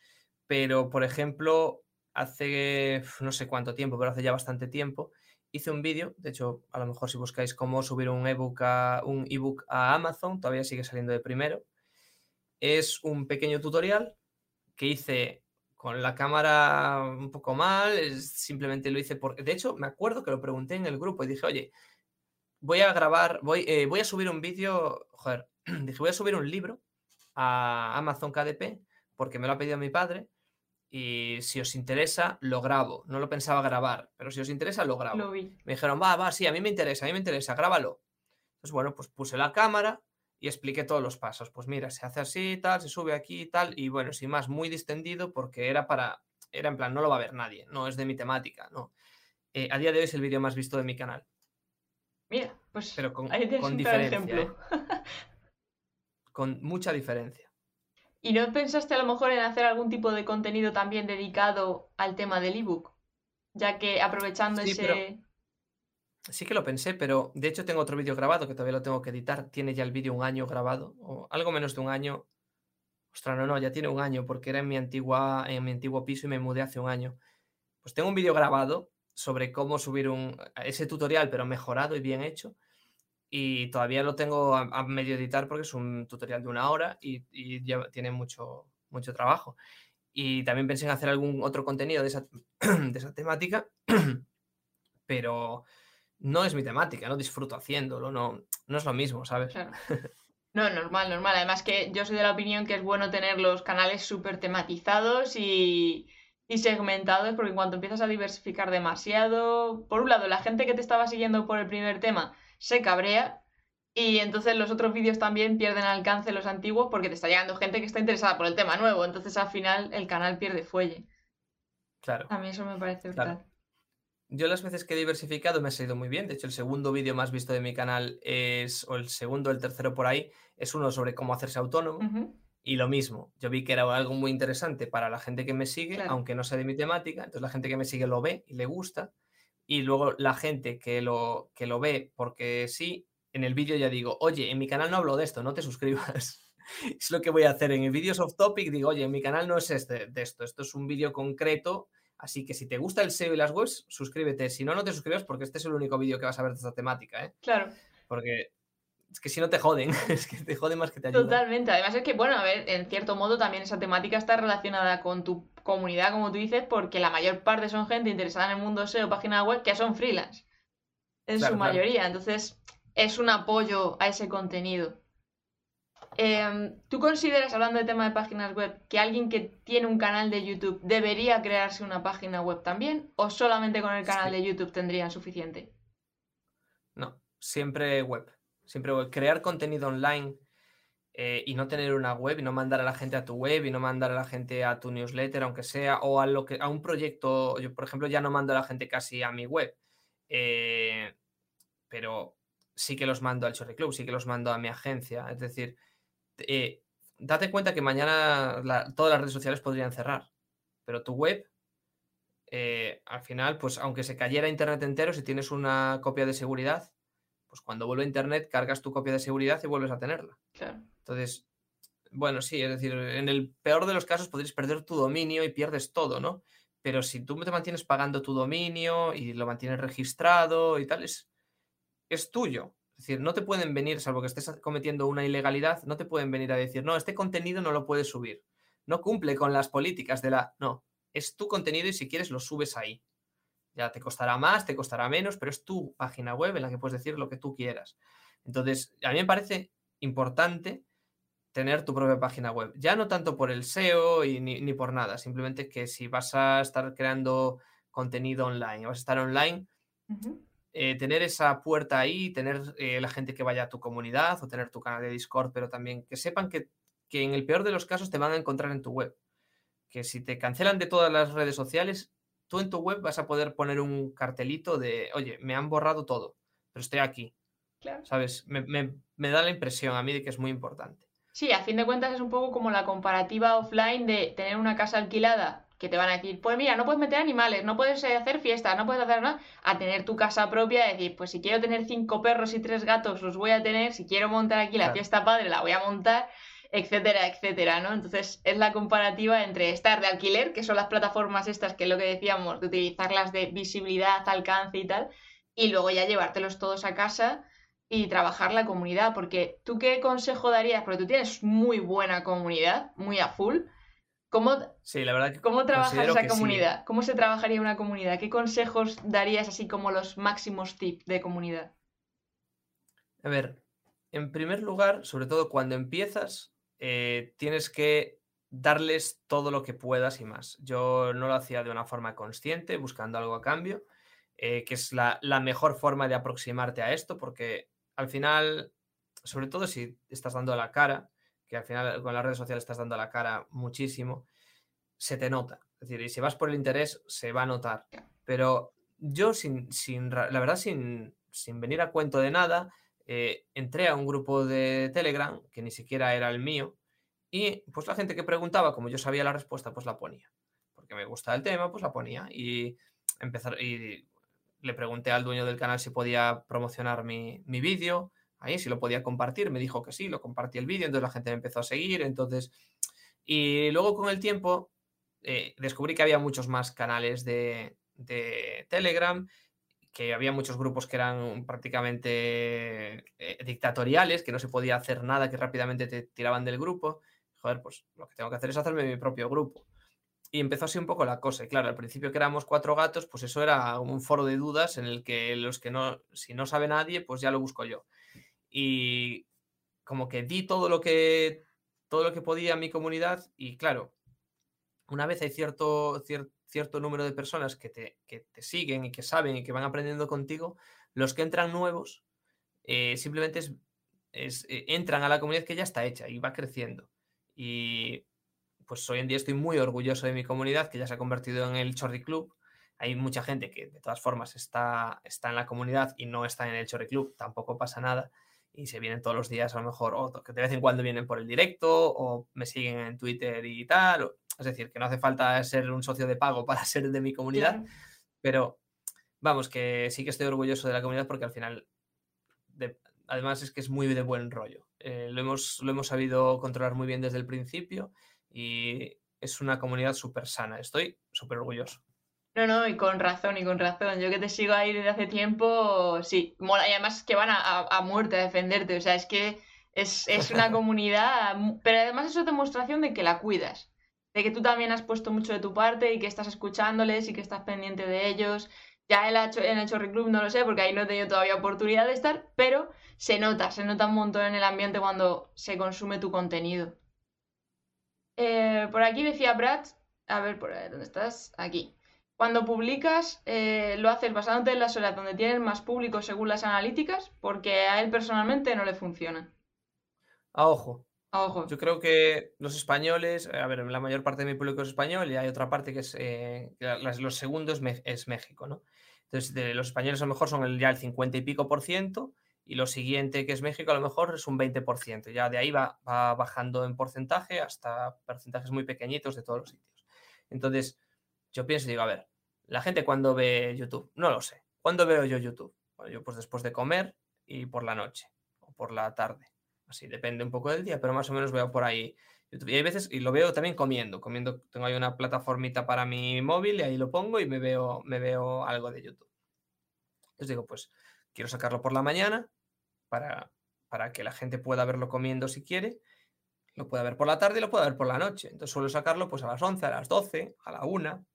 Pero, por ejemplo, hace no sé cuánto tiempo, pero hace ya bastante tiempo, hice un vídeo, de hecho, a lo mejor si buscáis cómo subir un ebook a, un ebook a Amazon, todavía sigue saliendo de primero. Es un pequeño tutorial que hice con la cámara un poco mal, simplemente lo hice porque, de hecho, me acuerdo que lo pregunté en el grupo y dije, oye, voy a grabar, voy, eh, voy a subir un vídeo, joder, dije, voy a subir un libro a Amazon KDP porque me lo ha pedido mi padre y si os interesa, lo grabo. No lo pensaba grabar, pero si os interesa, lo grabo. Me dijeron, va, va, sí, a mí me interesa, a mí me interesa, grábalo. Entonces, bueno, pues puse la cámara y expliqué todos los pasos. Pues mira, se hace así, tal, se sube aquí y tal. Y bueno, sin más, muy distendido porque era para, era en plan, no lo va a ver nadie, no es de mi temática, no. Eh, a día de hoy es el vídeo más visto de mi canal. Mira, pues pero con, con diferencia. ¿eh? con mucha diferencia. ¿Y no pensaste a lo mejor en hacer algún tipo de contenido también dedicado al tema del ebook? Ya que aprovechando ese... Sí que lo pensé, pero de hecho tengo otro vídeo grabado que todavía lo tengo que editar. Tiene ya el vídeo un año grabado, o algo menos de un año. Ostras, no, no, ya tiene un año porque era en mi, antigua, en mi antiguo piso y me mudé hace un año. Pues tengo un vídeo grabado sobre cómo subir un, ese tutorial, pero mejorado y bien hecho y todavía lo tengo a, medio editar porque es un tutorial de una hora y, ya tiene mucho, mucho trabajo. y también pensé en hacer algún otro contenido de esa, de esa temática, pero no es mi temática, no disfruto haciéndolo, no, no es lo mismo, ¿sabes? No, normal, normal. Además que yo soy de la opinión que es bueno tener los canales súper tematizados y, y segmentados, porque en cuanto empiezas a diversificar demasiado, por un lado, la gente que te estaba siguiendo por el primer tema se cabrea y entonces los otros vídeos también pierden alcance los antiguos porque te está llegando gente que está interesada por el tema nuevo, entonces al final el canal pierde fuelle. Claro. A mí eso me parece brutal. Yo las veces que he diversificado me ha salido muy bien. De hecho, el segundo vídeo más visto de mi canal es, o el segundo, el tercero por ahí, es uno sobre cómo hacerse autónomo. Y lo mismo, yo vi que era algo muy interesante para la gente que me sigue, aunque no sea de mi temática. Entonces la gente que me sigue lo ve y le gusta. Y luego la gente que lo, que lo ve porque sí, en el vídeo ya digo, oye, en mi canal no hablo de esto, no te suscribas. es lo que voy a hacer. En el vídeo off topic digo, oye, en mi canal no es este, de esto, esto es un vídeo concreto Así que si te gusta el SEO y las webs, suscríbete. Si no, no te suscribas porque este es el único vídeo que vas a ver de esta temática, ¿eh? Claro. Porque es que si no te joden, es que te joden más que te ayudan. Totalmente. Además es que, bueno, a ver, en cierto modo también esa temática está relacionada con tu comunidad, como tú dices, porque la mayor parte son gente interesada en el mundo SEO, página web, que son freelance. En su mayoría. Entonces, es un apoyo a ese contenido. Em, ¿Tú consideras, hablando de tema de páginas web, que alguien que tiene un canal de YouTube debería crearse una página web también? ¿O solamente con el canal de YouTube tendrían suficiente? No, siempre web. Siempre web. Crear contenido online eh, y no tener una web y no mandar a la gente a tu web y no mandar a la gente a tu newsletter, aunque sea, o a, lo que, a un proyecto. Yo, por ejemplo, ya no mando a la gente casi a mi web. Eh, pero sí que los mando al Cherry Club, sí que los mando a mi agencia. Es decir, eh, date cuenta que mañana todas las redes sociales podrían cerrar, pero tu web, al final, pues aunque se cayera Internet entero, si tienes una copia de seguridad, pues cuando vuelve a Internet cargas tu copia de seguridad y vuelves a tenerla. Entonces, bueno, sí, es decir, en el peor de los casos podrías perder tu dominio y pierdes todo, ¿no? Pero si tú te mantienes pagando tu dominio y lo mantienes registrado y tal, es, es tuyo. Es decir, no te pueden venir, salvo que estés cometiendo una ilegalidad, no te pueden venir a decir, no, este contenido no lo puedes subir. No cumple con las políticas de la... No, es tu contenido y si quieres lo subes ahí. Ya te costará más, te costará menos, pero es tu página web en la que puedes decir lo que tú quieras. Entonces, a mí me parece importante tener tu propia página web. Ya no tanto por el SEO y ni, por nada, simplemente que si vas a estar creando contenido online, vas a estar online, eh, tener esa puerta ahí, tener eh, la gente que vaya a tu comunidad o tener tu canal de Discord, pero también que sepan que, en el peor de los casos te van a encontrar en tu web. Que si te cancelan de todas las redes sociales, tú en tu web vas a poder poner un cartelito de, oye, me han borrado todo, pero estoy aquí. ¿Sabes? Me, me da la impresión a mí de que es muy importante. Sí, a fin de cuentas es un poco como la comparativa offline de tener una casa alquilada que te van a decir, pues mira, no puedes meter animales, no puedes eh, hacer fiestas, no puedes hacer nada, a tener tu casa propia, decir, pues si quiero tener cinco perros y tres gatos, los voy a tener, si quiero montar aquí la fiesta padre, la voy a montar, etcétera, etcétera, ¿no? Entonces es la comparativa entre estar de alquiler, que son las plataformas estas, que es lo que decíamos, de utilizarlas de visibilidad, alcance y tal, y luego ya llevártelos todos a casa y trabajar la comunidad, porque tú qué consejo darías, porque tú tienes muy buena comunidad, muy a full, ¿Cómo, sí, la verdad que ¿cómo trabajas esa comunidad? ¿Cómo se trabajaría una comunidad? ¿Qué consejos darías así como los máximos tips de comunidad? A ver, en primer lugar, sobre todo cuando empiezas, eh, tienes que darles todo lo que puedas y más. Yo no lo hacía de una forma consciente, buscando algo a cambio, eh, que es la, la mejor forma de aproximarte a esto, porque al final, sobre todo si estás dando la cara, que al final con las redes sociales estás dando la cara muchísimo, se te nota. Es decir, y si vas por el interés, se va a notar. Pero yo, sin, sin la verdad, sin, sin, venir a cuento de nada, eh, entré a un grupo de Telegram, que ni siquiera era el mío, y pues la gente que preguntaba, como yo sabía la respuesta, pues la ponía. Porque me gustaba el tema, pues la ponía. Y, empezar, y le pregunté al dueño del canal si podía promocionar mi, mi vídeo ahí, si lo podía compartir, me dijo que sí, lo compartí el vídeo, entonces la gente me empezó a seguir, entonces... Y luego con el tiempo eh, descubrí que había muchos más canales de, Telegram, que había muchos grupos que eran prácticamente eh, dictatoriales, que no se podía hacer nada, que rápidamente te tiraban del grupo. Joder, pues lo que tengo que hacer es hacerme mi propio grupo. y empezó así un poco la cosa. Y claro, al principio que éramos cuatro gatos, pues eso era un foro de dudas en el que los que no, si no sabe nadie, pues ya lo busco yo. Y como que di todo lo que, todo lo que podía a mi comunidad y claro, una vez hay cierto, cierto número de personas que te, que te, siguen y que saben y que van aprendiendo contigo, los que entran nuevos eh, simplemente es, eh, entran a la comunidad que ya está hecha y va creciendo. Y pues hoy en día estoy muy orgulloso de mi comunidad, que ya se ha convertido en el Chorri Club. Hay mucha gente que de todas formas está, está en la comunidad y no está en el Chorri Club, tampoco pasa nada. Y se vienen todos los días, a lo mejor, o que de vez en cuando vienen por el directo, o me siguen en Twitter y tal. Es decir, que no hace falta ser un socio de pago para ser de mi comunidad, pero vamos, que sí que estoy orgulloso de la comunidad porque al final, además es que es muy de buen rollo. Eh, lo, hemos, lo hemos sabido controlar muy bien desde el principio y es una comunidad súper sana. Estoy súper orgulloso. No, no, y con razón, y con razón. Yo que te sigo ahí desde hace tiempo, sí, mola. Y además que van a, muerte a defenderte. O sea, es que es, una comunidad, pero además es otra demostración de que la cuidas. De que tú también has puesto mucho de tu parte y que estás escuchándoles y que estás pendiente de ellos. Ya en el hecho Club no lo sé, porque ahí no he tenido todavía oportunidad de estar, pero se nota, se nota un montón en el ambiente cuando se consume tu contenido. Eh, por aquí decía Brad, a ver, por ahí, ¿dónde estás? Aquí. Cuando publicas, eh, lo haces basándote en las horas donde tienes más público según las analíticas, porque a él personalmente no le funciona. A ojo. Yo creo que los españoles, a ver, la mayor parte de mi público es español y hay otra parte que es, eh, los segundos es México, ¿no? Entonces, los españoles a lo mejor son ya el 50 y pico por ciento y lo siguiente que es México a lo mejor es un 20%. Ya de ahí va, bajando en porcentaje hasta porcentajes muy pequeñitos de todos los sitios. Entonces, yo pienso y digo, a ver, la gente cuando ve YouTube, no lo sé. ¿Cuándo veo yo YouTube? Yo pues después de comer y por la noche o por la tarde. Así depende un poco del día, pero más o menos veo por ahí YouTube. Y hay veces, y lo veo también comiendo. Comiendo, tengo ahí una plataformita para mi móvil y ahí lo pongo y me veo, me veo algo de YouTube. Les digo, pues quiero sacarlo por la mañana, para, para que la gente pueda verlo comiendo si quiere. Lo pueda ver por la tarde y lo pueda ver por la noche. Entonces suelo sacarlo pues a las 11, a las 12, a la 1.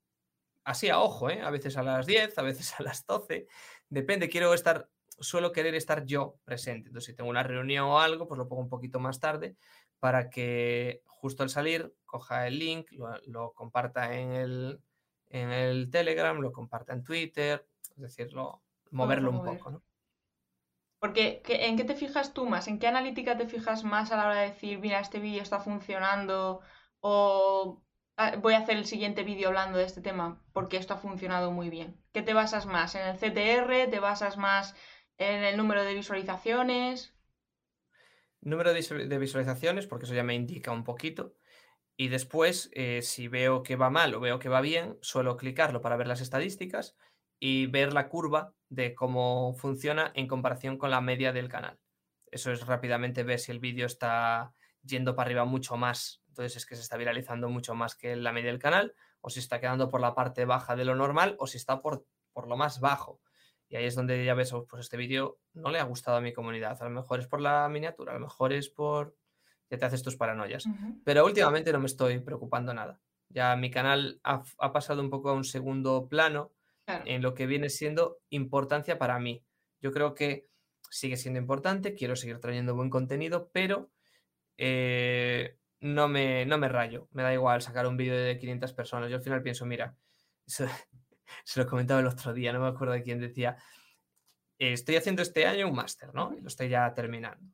Así a ojo, ¿eh? A veces a las 10, a veces a las 12. Depende, quiero estar, suelo querer estar yo presente. Entonces si tengo una reunión o algo, pues lo pongo un poquito más tarde para que justo al salir coja el link, lo, comparta en el, en el Telegram, lo comparta en Twitter, es decir, moverlo un poco, ¿no? Porque, ¿en qué te fijas tú más? ¿En qué analítica te fijas más a la hora de decir, mira, este vídeo está funcionando o ah, voy a hacer el siguiente vídeo hablando de este tema porque esto ha funcionado muy bien? ¿Qué te basas más? ¿En el CTR? ¿Te basas más en el número de visualizaciones? Número de visualizaciones, porque eso ya me indica un poquito. Y después, eh, si veo que va mal o veo que va bien, suelo clicarlo para ver las estadísticas y ver la curva de cómo funciona en comparación con la media del canal. Eso es rápidamente ver si el vídeo está yendo para arriba mucho más, entonces es que se está viralizando mucho más que la media del canal, o si está quedando por la parte baja de lo normal, o si está por, por lo más bajo. Y ahí es donde ya ves, oh, pues este vídeo no le ha gustado a mi comunidad. A lo mejor es por la miniatura, a lo mejor es por que te haces tus paranoias. Pero últimamente no me estoy preocupando nada. Ya mi canal ha, ha pasado un poco a un segundo plano en lo que viene siendo importancia para mí. Yo creo que sigue siendo importante, quiero seguir trayendo buen contenido, pero eh, no, me, no me rayo. Me da igual sacar un vídeo de 500 personas. Yo al final pienso, mira, se lo comentaba el otro día, no me acuerdo de quién decía, estoy haciendo este año un máster, ¿no? Lo estoy ya terminando.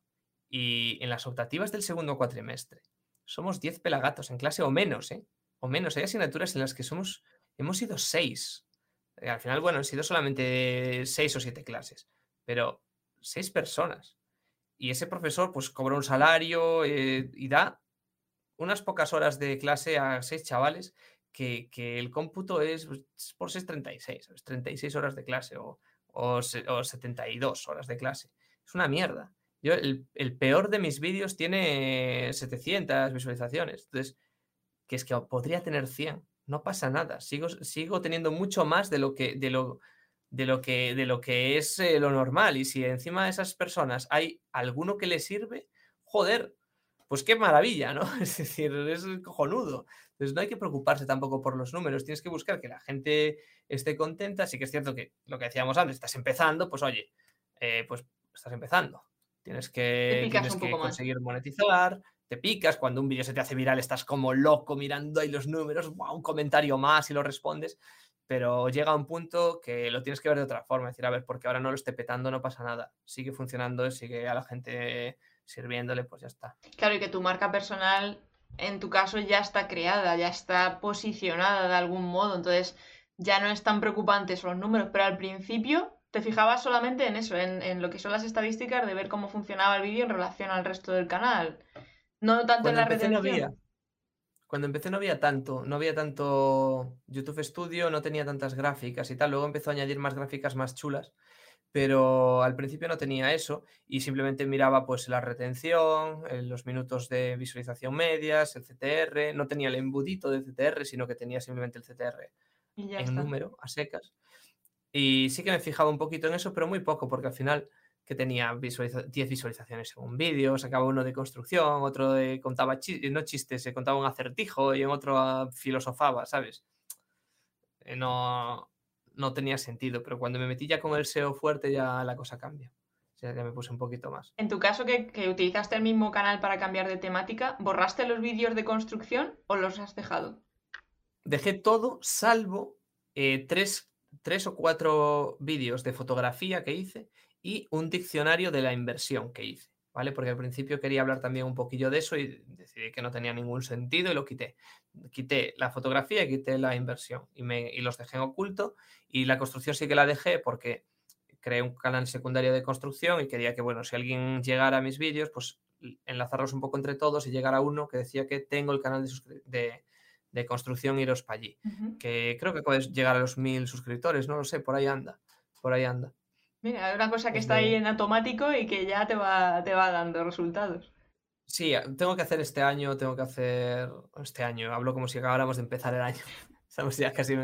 Y en las optativas del segundo cuatrimestre, somos 10 pelagatos en clase o menos, ¿eh? O menos. Hay asignaturas en las que somos, hemos sido 6 eh, al final, bueno, han sido solamente seis o siete clases, pero seis personas. Y ese profesor pues cobra un salario eh, y da unas pocas horas de clase a seis chavales que, el cómputo es pues, por 6,36, 36 horas de clase o, o, 72 horas de clase. Es una mierda. Yo, el, el peor de mis vídeos tiene 700 visualizaciones. Entonces, que es que podría tener 100 no pasa nada. Sigo, sigo teniendo mucho más de lo que, de lo, de lo que, de lo que es eh, lo normal. Y si encima de esas personas hay alguno que le sirve, joder, pues qué maravilla, ¿no? Es decir, es cojonudo. Entonces no hay que preocuparse tampoco por los números, tienes que buscar que la gente esté contenta. Sí que es cierto que lo que decíamos antes, estás empezando, pues oye, eh, pues estás empezando. Tienes que, conseguir monetizar, te picas, cuando un vídeo se te hace viral estás como loco mirando ahí los números, un comentario más y lo respondes, pero llega un punto que lo tienes que ver de otra forma, es decir, a ver, porque ahora no lo esté petando, no pasa nada, sigue funcionando, sigue a la gente sirviéndole, pues ya está. Claro, y que tu marca personal, en tu caso, ya está creada, ya está posicionada de algún modo, entonces ya no es tan preocupante los números, pero al principio te fijabas solamente en eso, en, lo que son las estadísticas de ver cómo funcionaba el vídeo en relación al resto del canal. No tanto en la retención. Cuando empecé no había tanto, no había tanto YouTube Studio, no tenía tantas gráficas y tal. Luego empezó a añadir más gráficas más chulas, pero al principio no tenía eso y simplemente miraba pues la retención, eh, los minutos de visualización medias, el CTR. No tenía el embudito de CTR, sino que tenía simplemente el CTR en número, a secas. Y sí que me fijaba un poquito en eso, pero muy poco, porque al final que tenía 10 visualizaciones en un vídeo, sacaba uno de construcción, otro de contaba chistes, no chistes, se contaba un acertijo y en otro ah, filosofaba, ¿sabes? Eh, no, no tenía sentido, pero cuando me metí ya con el SEO fuerte ya la cosa cambia. O sea, ya me puse un poquito más. En tu caso, que, que utilizaste el mismo canal para cambiar de temática, ¿borraste los vídeos de construcción o los has dejado? Dejé todo, salvo eh, tres, tres o cuatro vídeos de fotografía que hice y un diccionario de la inversión que hice, ¿vale? Porque al principio quería hablar también un poquillo de eso y decidí que no tenía ningún sentido y lo quité. Quité la fotografía y quité la inversión y, me, y los dejé en oculto y la construcción sí que la dejé porque creé un canal secundario de construcción y quería que, bueno, si alguien llegara a mis vídeos, pues enlazarlos un poco entre todos y llegar a uno que decía que tengo el canal de, de, construcción iros para allí. Que creo que puedes llegar a los mil suscriptores, no lo sé, por ahí anda, por ahí anda. Mira, hay una cosa que está ahí en automático y que ya te va, te va dando resultados. Sí, tengo que hacer este año, tengo que hacer este año, hablo como si acabáramos de empezar el año. Estamos ya casi,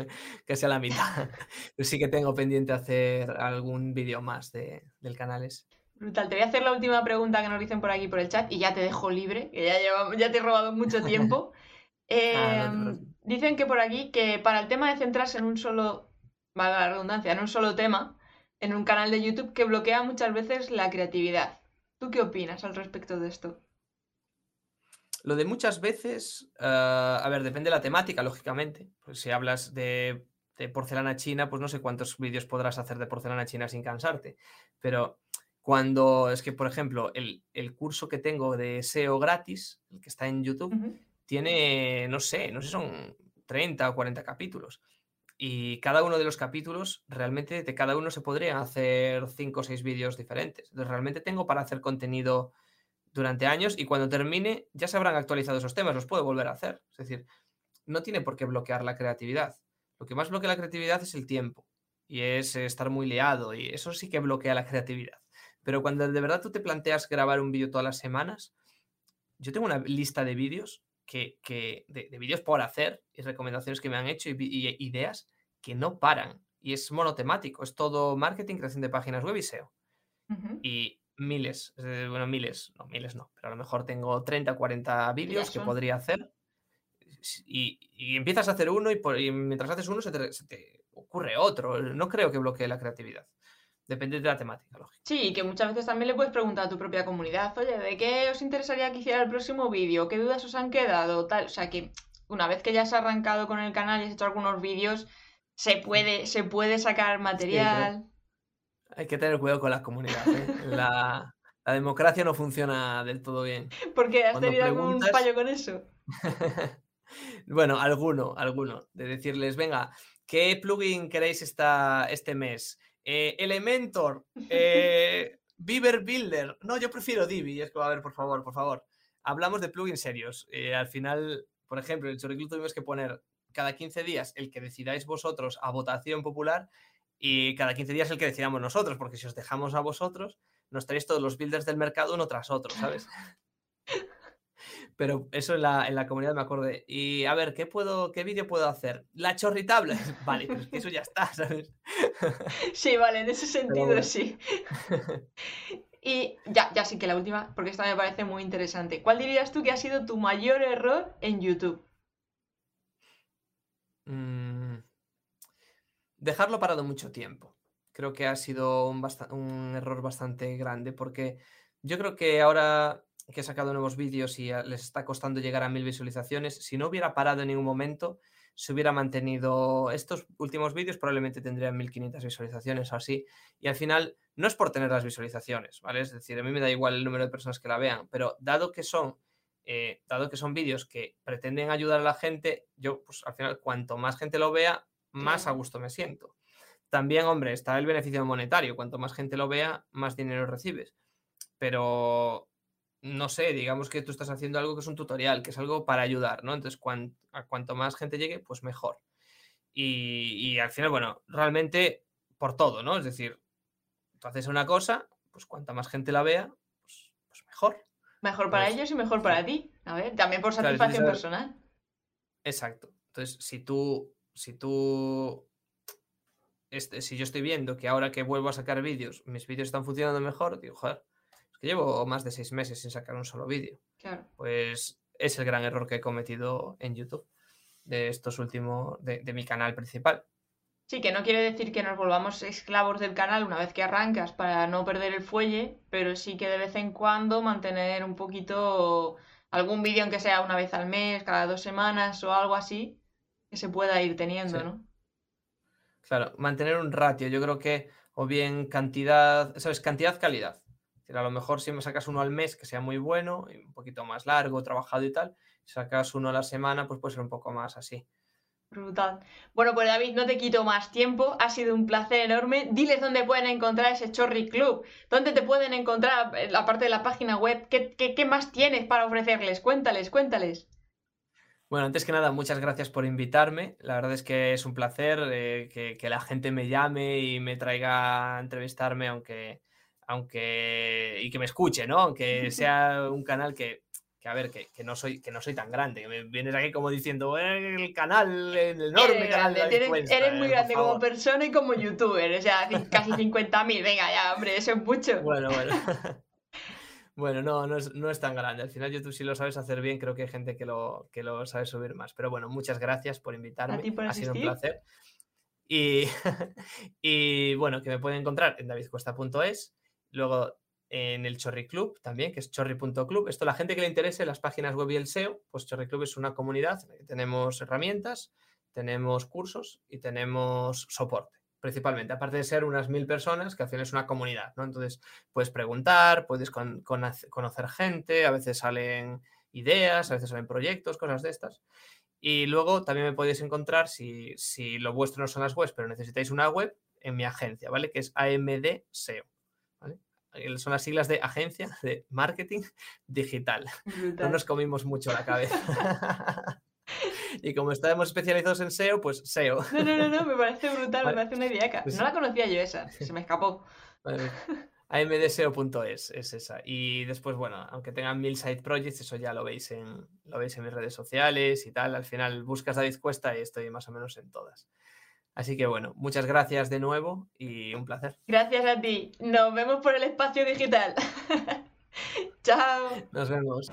casi a la mitad. Pero sí que tengo pendiente hacer algún vídeo más de, del canal ese. Brutal. Te voy a hacer la última pregunta que nos dicen por aquí por el chat y ya te dejo libre, que ya, ya te he robado mucho tiempo. Ah, em, dicen que por aquí que para el tema de centrarse en un solo, valga la redundancia, en un solo tema, en un canal de YouTube que bloquea muchas veces la creatividad. ¿Tú qué opinas al respecto de esto? Lo de muchas veces, ah, a ver, depende de la temática, lógicamente. Pues si hablas de, porcelana china, pues no sé cuántos vídeos podrás hacer de porcelana china sin cansarte. Pero cuando es que, por ejemplo, el, curso que tengo de SEO gratis, el que está en YouTube, tiene, no sé, no sé, son 30 o 40 capítulos. Y cada uno de los capítulos, realmente de cada uno se podrían hacer cinco o seis vídeos diferentes. Entonces, realmente tengo para hacer contenido durante años y cuando termine ya se habrán actualizado esos temas, los puedo volver a hacer. Es decir, no tiene por qué bloquear la creatividad. Lo que más bloquea la creatividad es el tiempo y es estar muy liado y eso sí que bloquea la creatividad. Pero cuando de verdad tú te planteas grabar un vídeo todas las semanas, yo tengo una lista de vídeos que, de, vídeos por hacer y recomendaciones que me han hecho y, ideas que no paran. Y es monotemático, es todo marketing, creación de páginas web y SEO. Y miles, bueno, miles, no, miles no, pero a lo mejor tengo 30, 40 vídeos que podría hacer. Y, empiezas a hacer uno y, mientras haces uno se te, ocurre otro. No creo que bloquee la creatividad. Depende de la temática, lógico. Sí, que muchas veces también le puedes preguntar a tu propia comunidad, oye, ¿de qué os interesaría que hiciera el próximo vídeo? ¿Qué dudas os han quedado? Tal. O sea que una vez que ya has arrancado con el canal y has hecho algunos vídeos, se puede, se puede sacar material. Hay que tener cuidado con las comunidades. ¿eh? la, democracia no funciona del todo bien. ¿Por qué? ¿Has tenido algún fallo con eso? bueno, alguno, alguno. De decirles, venga, ¿qué plugin queréis esta, este mes? Eh, Elementor, eh, Beaver Builder. No, yo prefiero Divi. Es que, a ver, por favor, por favor. Hablamos de plugins serios. Eh, al final, por ejemplo, en el Choriclub tuvimos que poner cada 15 días el que decidáis vosotros a votación popular y cada 15 días el que decidamos nosotros, porque si os dejamos a vosotros, nos traéis todos los builders del mercado uno tras otro, ¿sabes? Pero eso en la, en la comunidad me acordé. Y a ver, ¿qué puedo, qué vídeo puedo hacer? La chorritable. Vale, pero es que eso ya está, ¿sabes? Sí, vale, en ese sentido sí. Y ya, ya sí que la última, porque esta me parece muy interesante. ¿Cuál dirías tú que ha sido tu mayor error en YouTube? Mm, dejarlo parado mucho tiempo. Creo que ha sido un, un error bastante grande porque yo creo que ahora que he sacado nuevos vídeos y les está costando llegar a mil visualizaciones, si no hubiera parado en ningún momento, se hubiera mantenido estos últimos vídeos, probablemente tendrían 1500 visualizaciones o así. Y al final, no es por tener las visualizaciones, ¿vale? Es decir, a mí me da igual el número de personas que la vean, pero dado que son, eh, dado que son vídeos que pretenden ayudar a la gente, yo, pues al final, cuanto más gente lo vea, más a gusto me siento. También, hombre, está el beneficio monetario. Cuanto más gente lo vea, más dinero recibes. Pero no sé, digamos que tú estás haciendo algo que es un tutorial, que es algo para ayudar, ¿no? Entonces, a cuanto más gente llegue, pues mejor. Y, al final, bueno, realmente por todo, ¿no? Es decir, tú haces una cosa, pues cuanta más gente la vea, pues, pues mejor. Mejor para ellos y mejor para ti. A ver, también por satisfacción personal. Exacto. Entonces, si tú, si tú, este, si yo estoy viendo que ahora que vuelvo a sacar vídeos, mis vídeos están funcionando mejor, digo, joder, que llevo más de seis meses sin sacar un solo vídeo. Claro. Pues es el gran error que he cometido en YouTube de estos últimos, de, mi canal principal. Sí, que no quiere decir que nos volvamos esclavos del canal una vez que arrancas para no perder el fuelle, pero sí que de vez en cuando mantener un poquito algún vídeo, aunque sea una vez al mes, cada dos semanas o algo así, que se pueda ir teniendo, ¿no? Claro, mantener un ratio, yo creo que, o bien cantidad, ¿sabes? Cantidad-calidad a lo mejor si me sacas uno al mes que sea muy bueno, y un poquito más largo, trabajado y tal, si sacas uno a la semana, pues puede ser un poco más así. Brutal. Bueno, pues David, no te quito más tiempo, ha sido un placer enorme. Diles dónde pueden encontrar ese Chorri Club, dónde te pueden encontrar, aparte de la página web, ¿qué, qué, más tienes para ofrecerles? Cuéntales, cuéntales. Bueno, antes que nada, muchas gracias por invitarme. La verdad es que es un placer eh, que, que, la gente me llame y me traiga a entrevistarme, aunque, aunque y que me escuche, ¿no? Aunque sea un canal que, que a ver, que, que, no soy, que no soy tan grande, que me vienes aquí como diciendo el canal, el enorme canal de eres, eres muy grande como persona y como youtuber, o sea, casi 50.000, venga ya, hombre, eso es mucho. Bueno, bueno. Bueno, no, no es, no es, tan grande. Al final YouTube si lo sabes hacer bien, creo que hay gente que lo, que lo sabe subir más. Pero bueno, muchas gracias por invitarme. ha sido un placer. Y, y bueno, que me pueden encontrar en davidcuesta.es Luego en el Chorri Club también, que es chorri.club. Esto la gente que le interese las páginas web y el SEO, pues Chorri Club es una comunidad en la que tenemos herramientas, tenemos cursos y tenemos soporte, principalmente, aparte de ser unas mil personas, que al final es una comunidad, ¿no? Entonces puedes preguntar, puedes conocer gente, a veces salen ideas, a veces salen proyectos, cosas de estas. Y luego también me podéis encontrar, si, si lo vuestro no son las webs, pero necesitáis una web, en mi agencia, ¿vale? Que es AMD SEO son las siglas de Agencia de Marketing Digital. No nos comimos mucho la cabeza. y como estábamos especializados en SEO, pues SEO. No, no, no, no me parece brutal, me parece una idea. Pues no la conocía yo esa, se me escapó. amdseo.es es esa. Y después, bueno, aunque tengan mil side projects, eso ya lo veis en, lo veis en mis redes sociales y tal. Al final buscas David Cuesta y estoy más o menos en todas. Así que bueno, muchas gracias de nuevo y un placer. Gracias a ti. Nos vemos por el espacio digital. Chao. Nos vemos.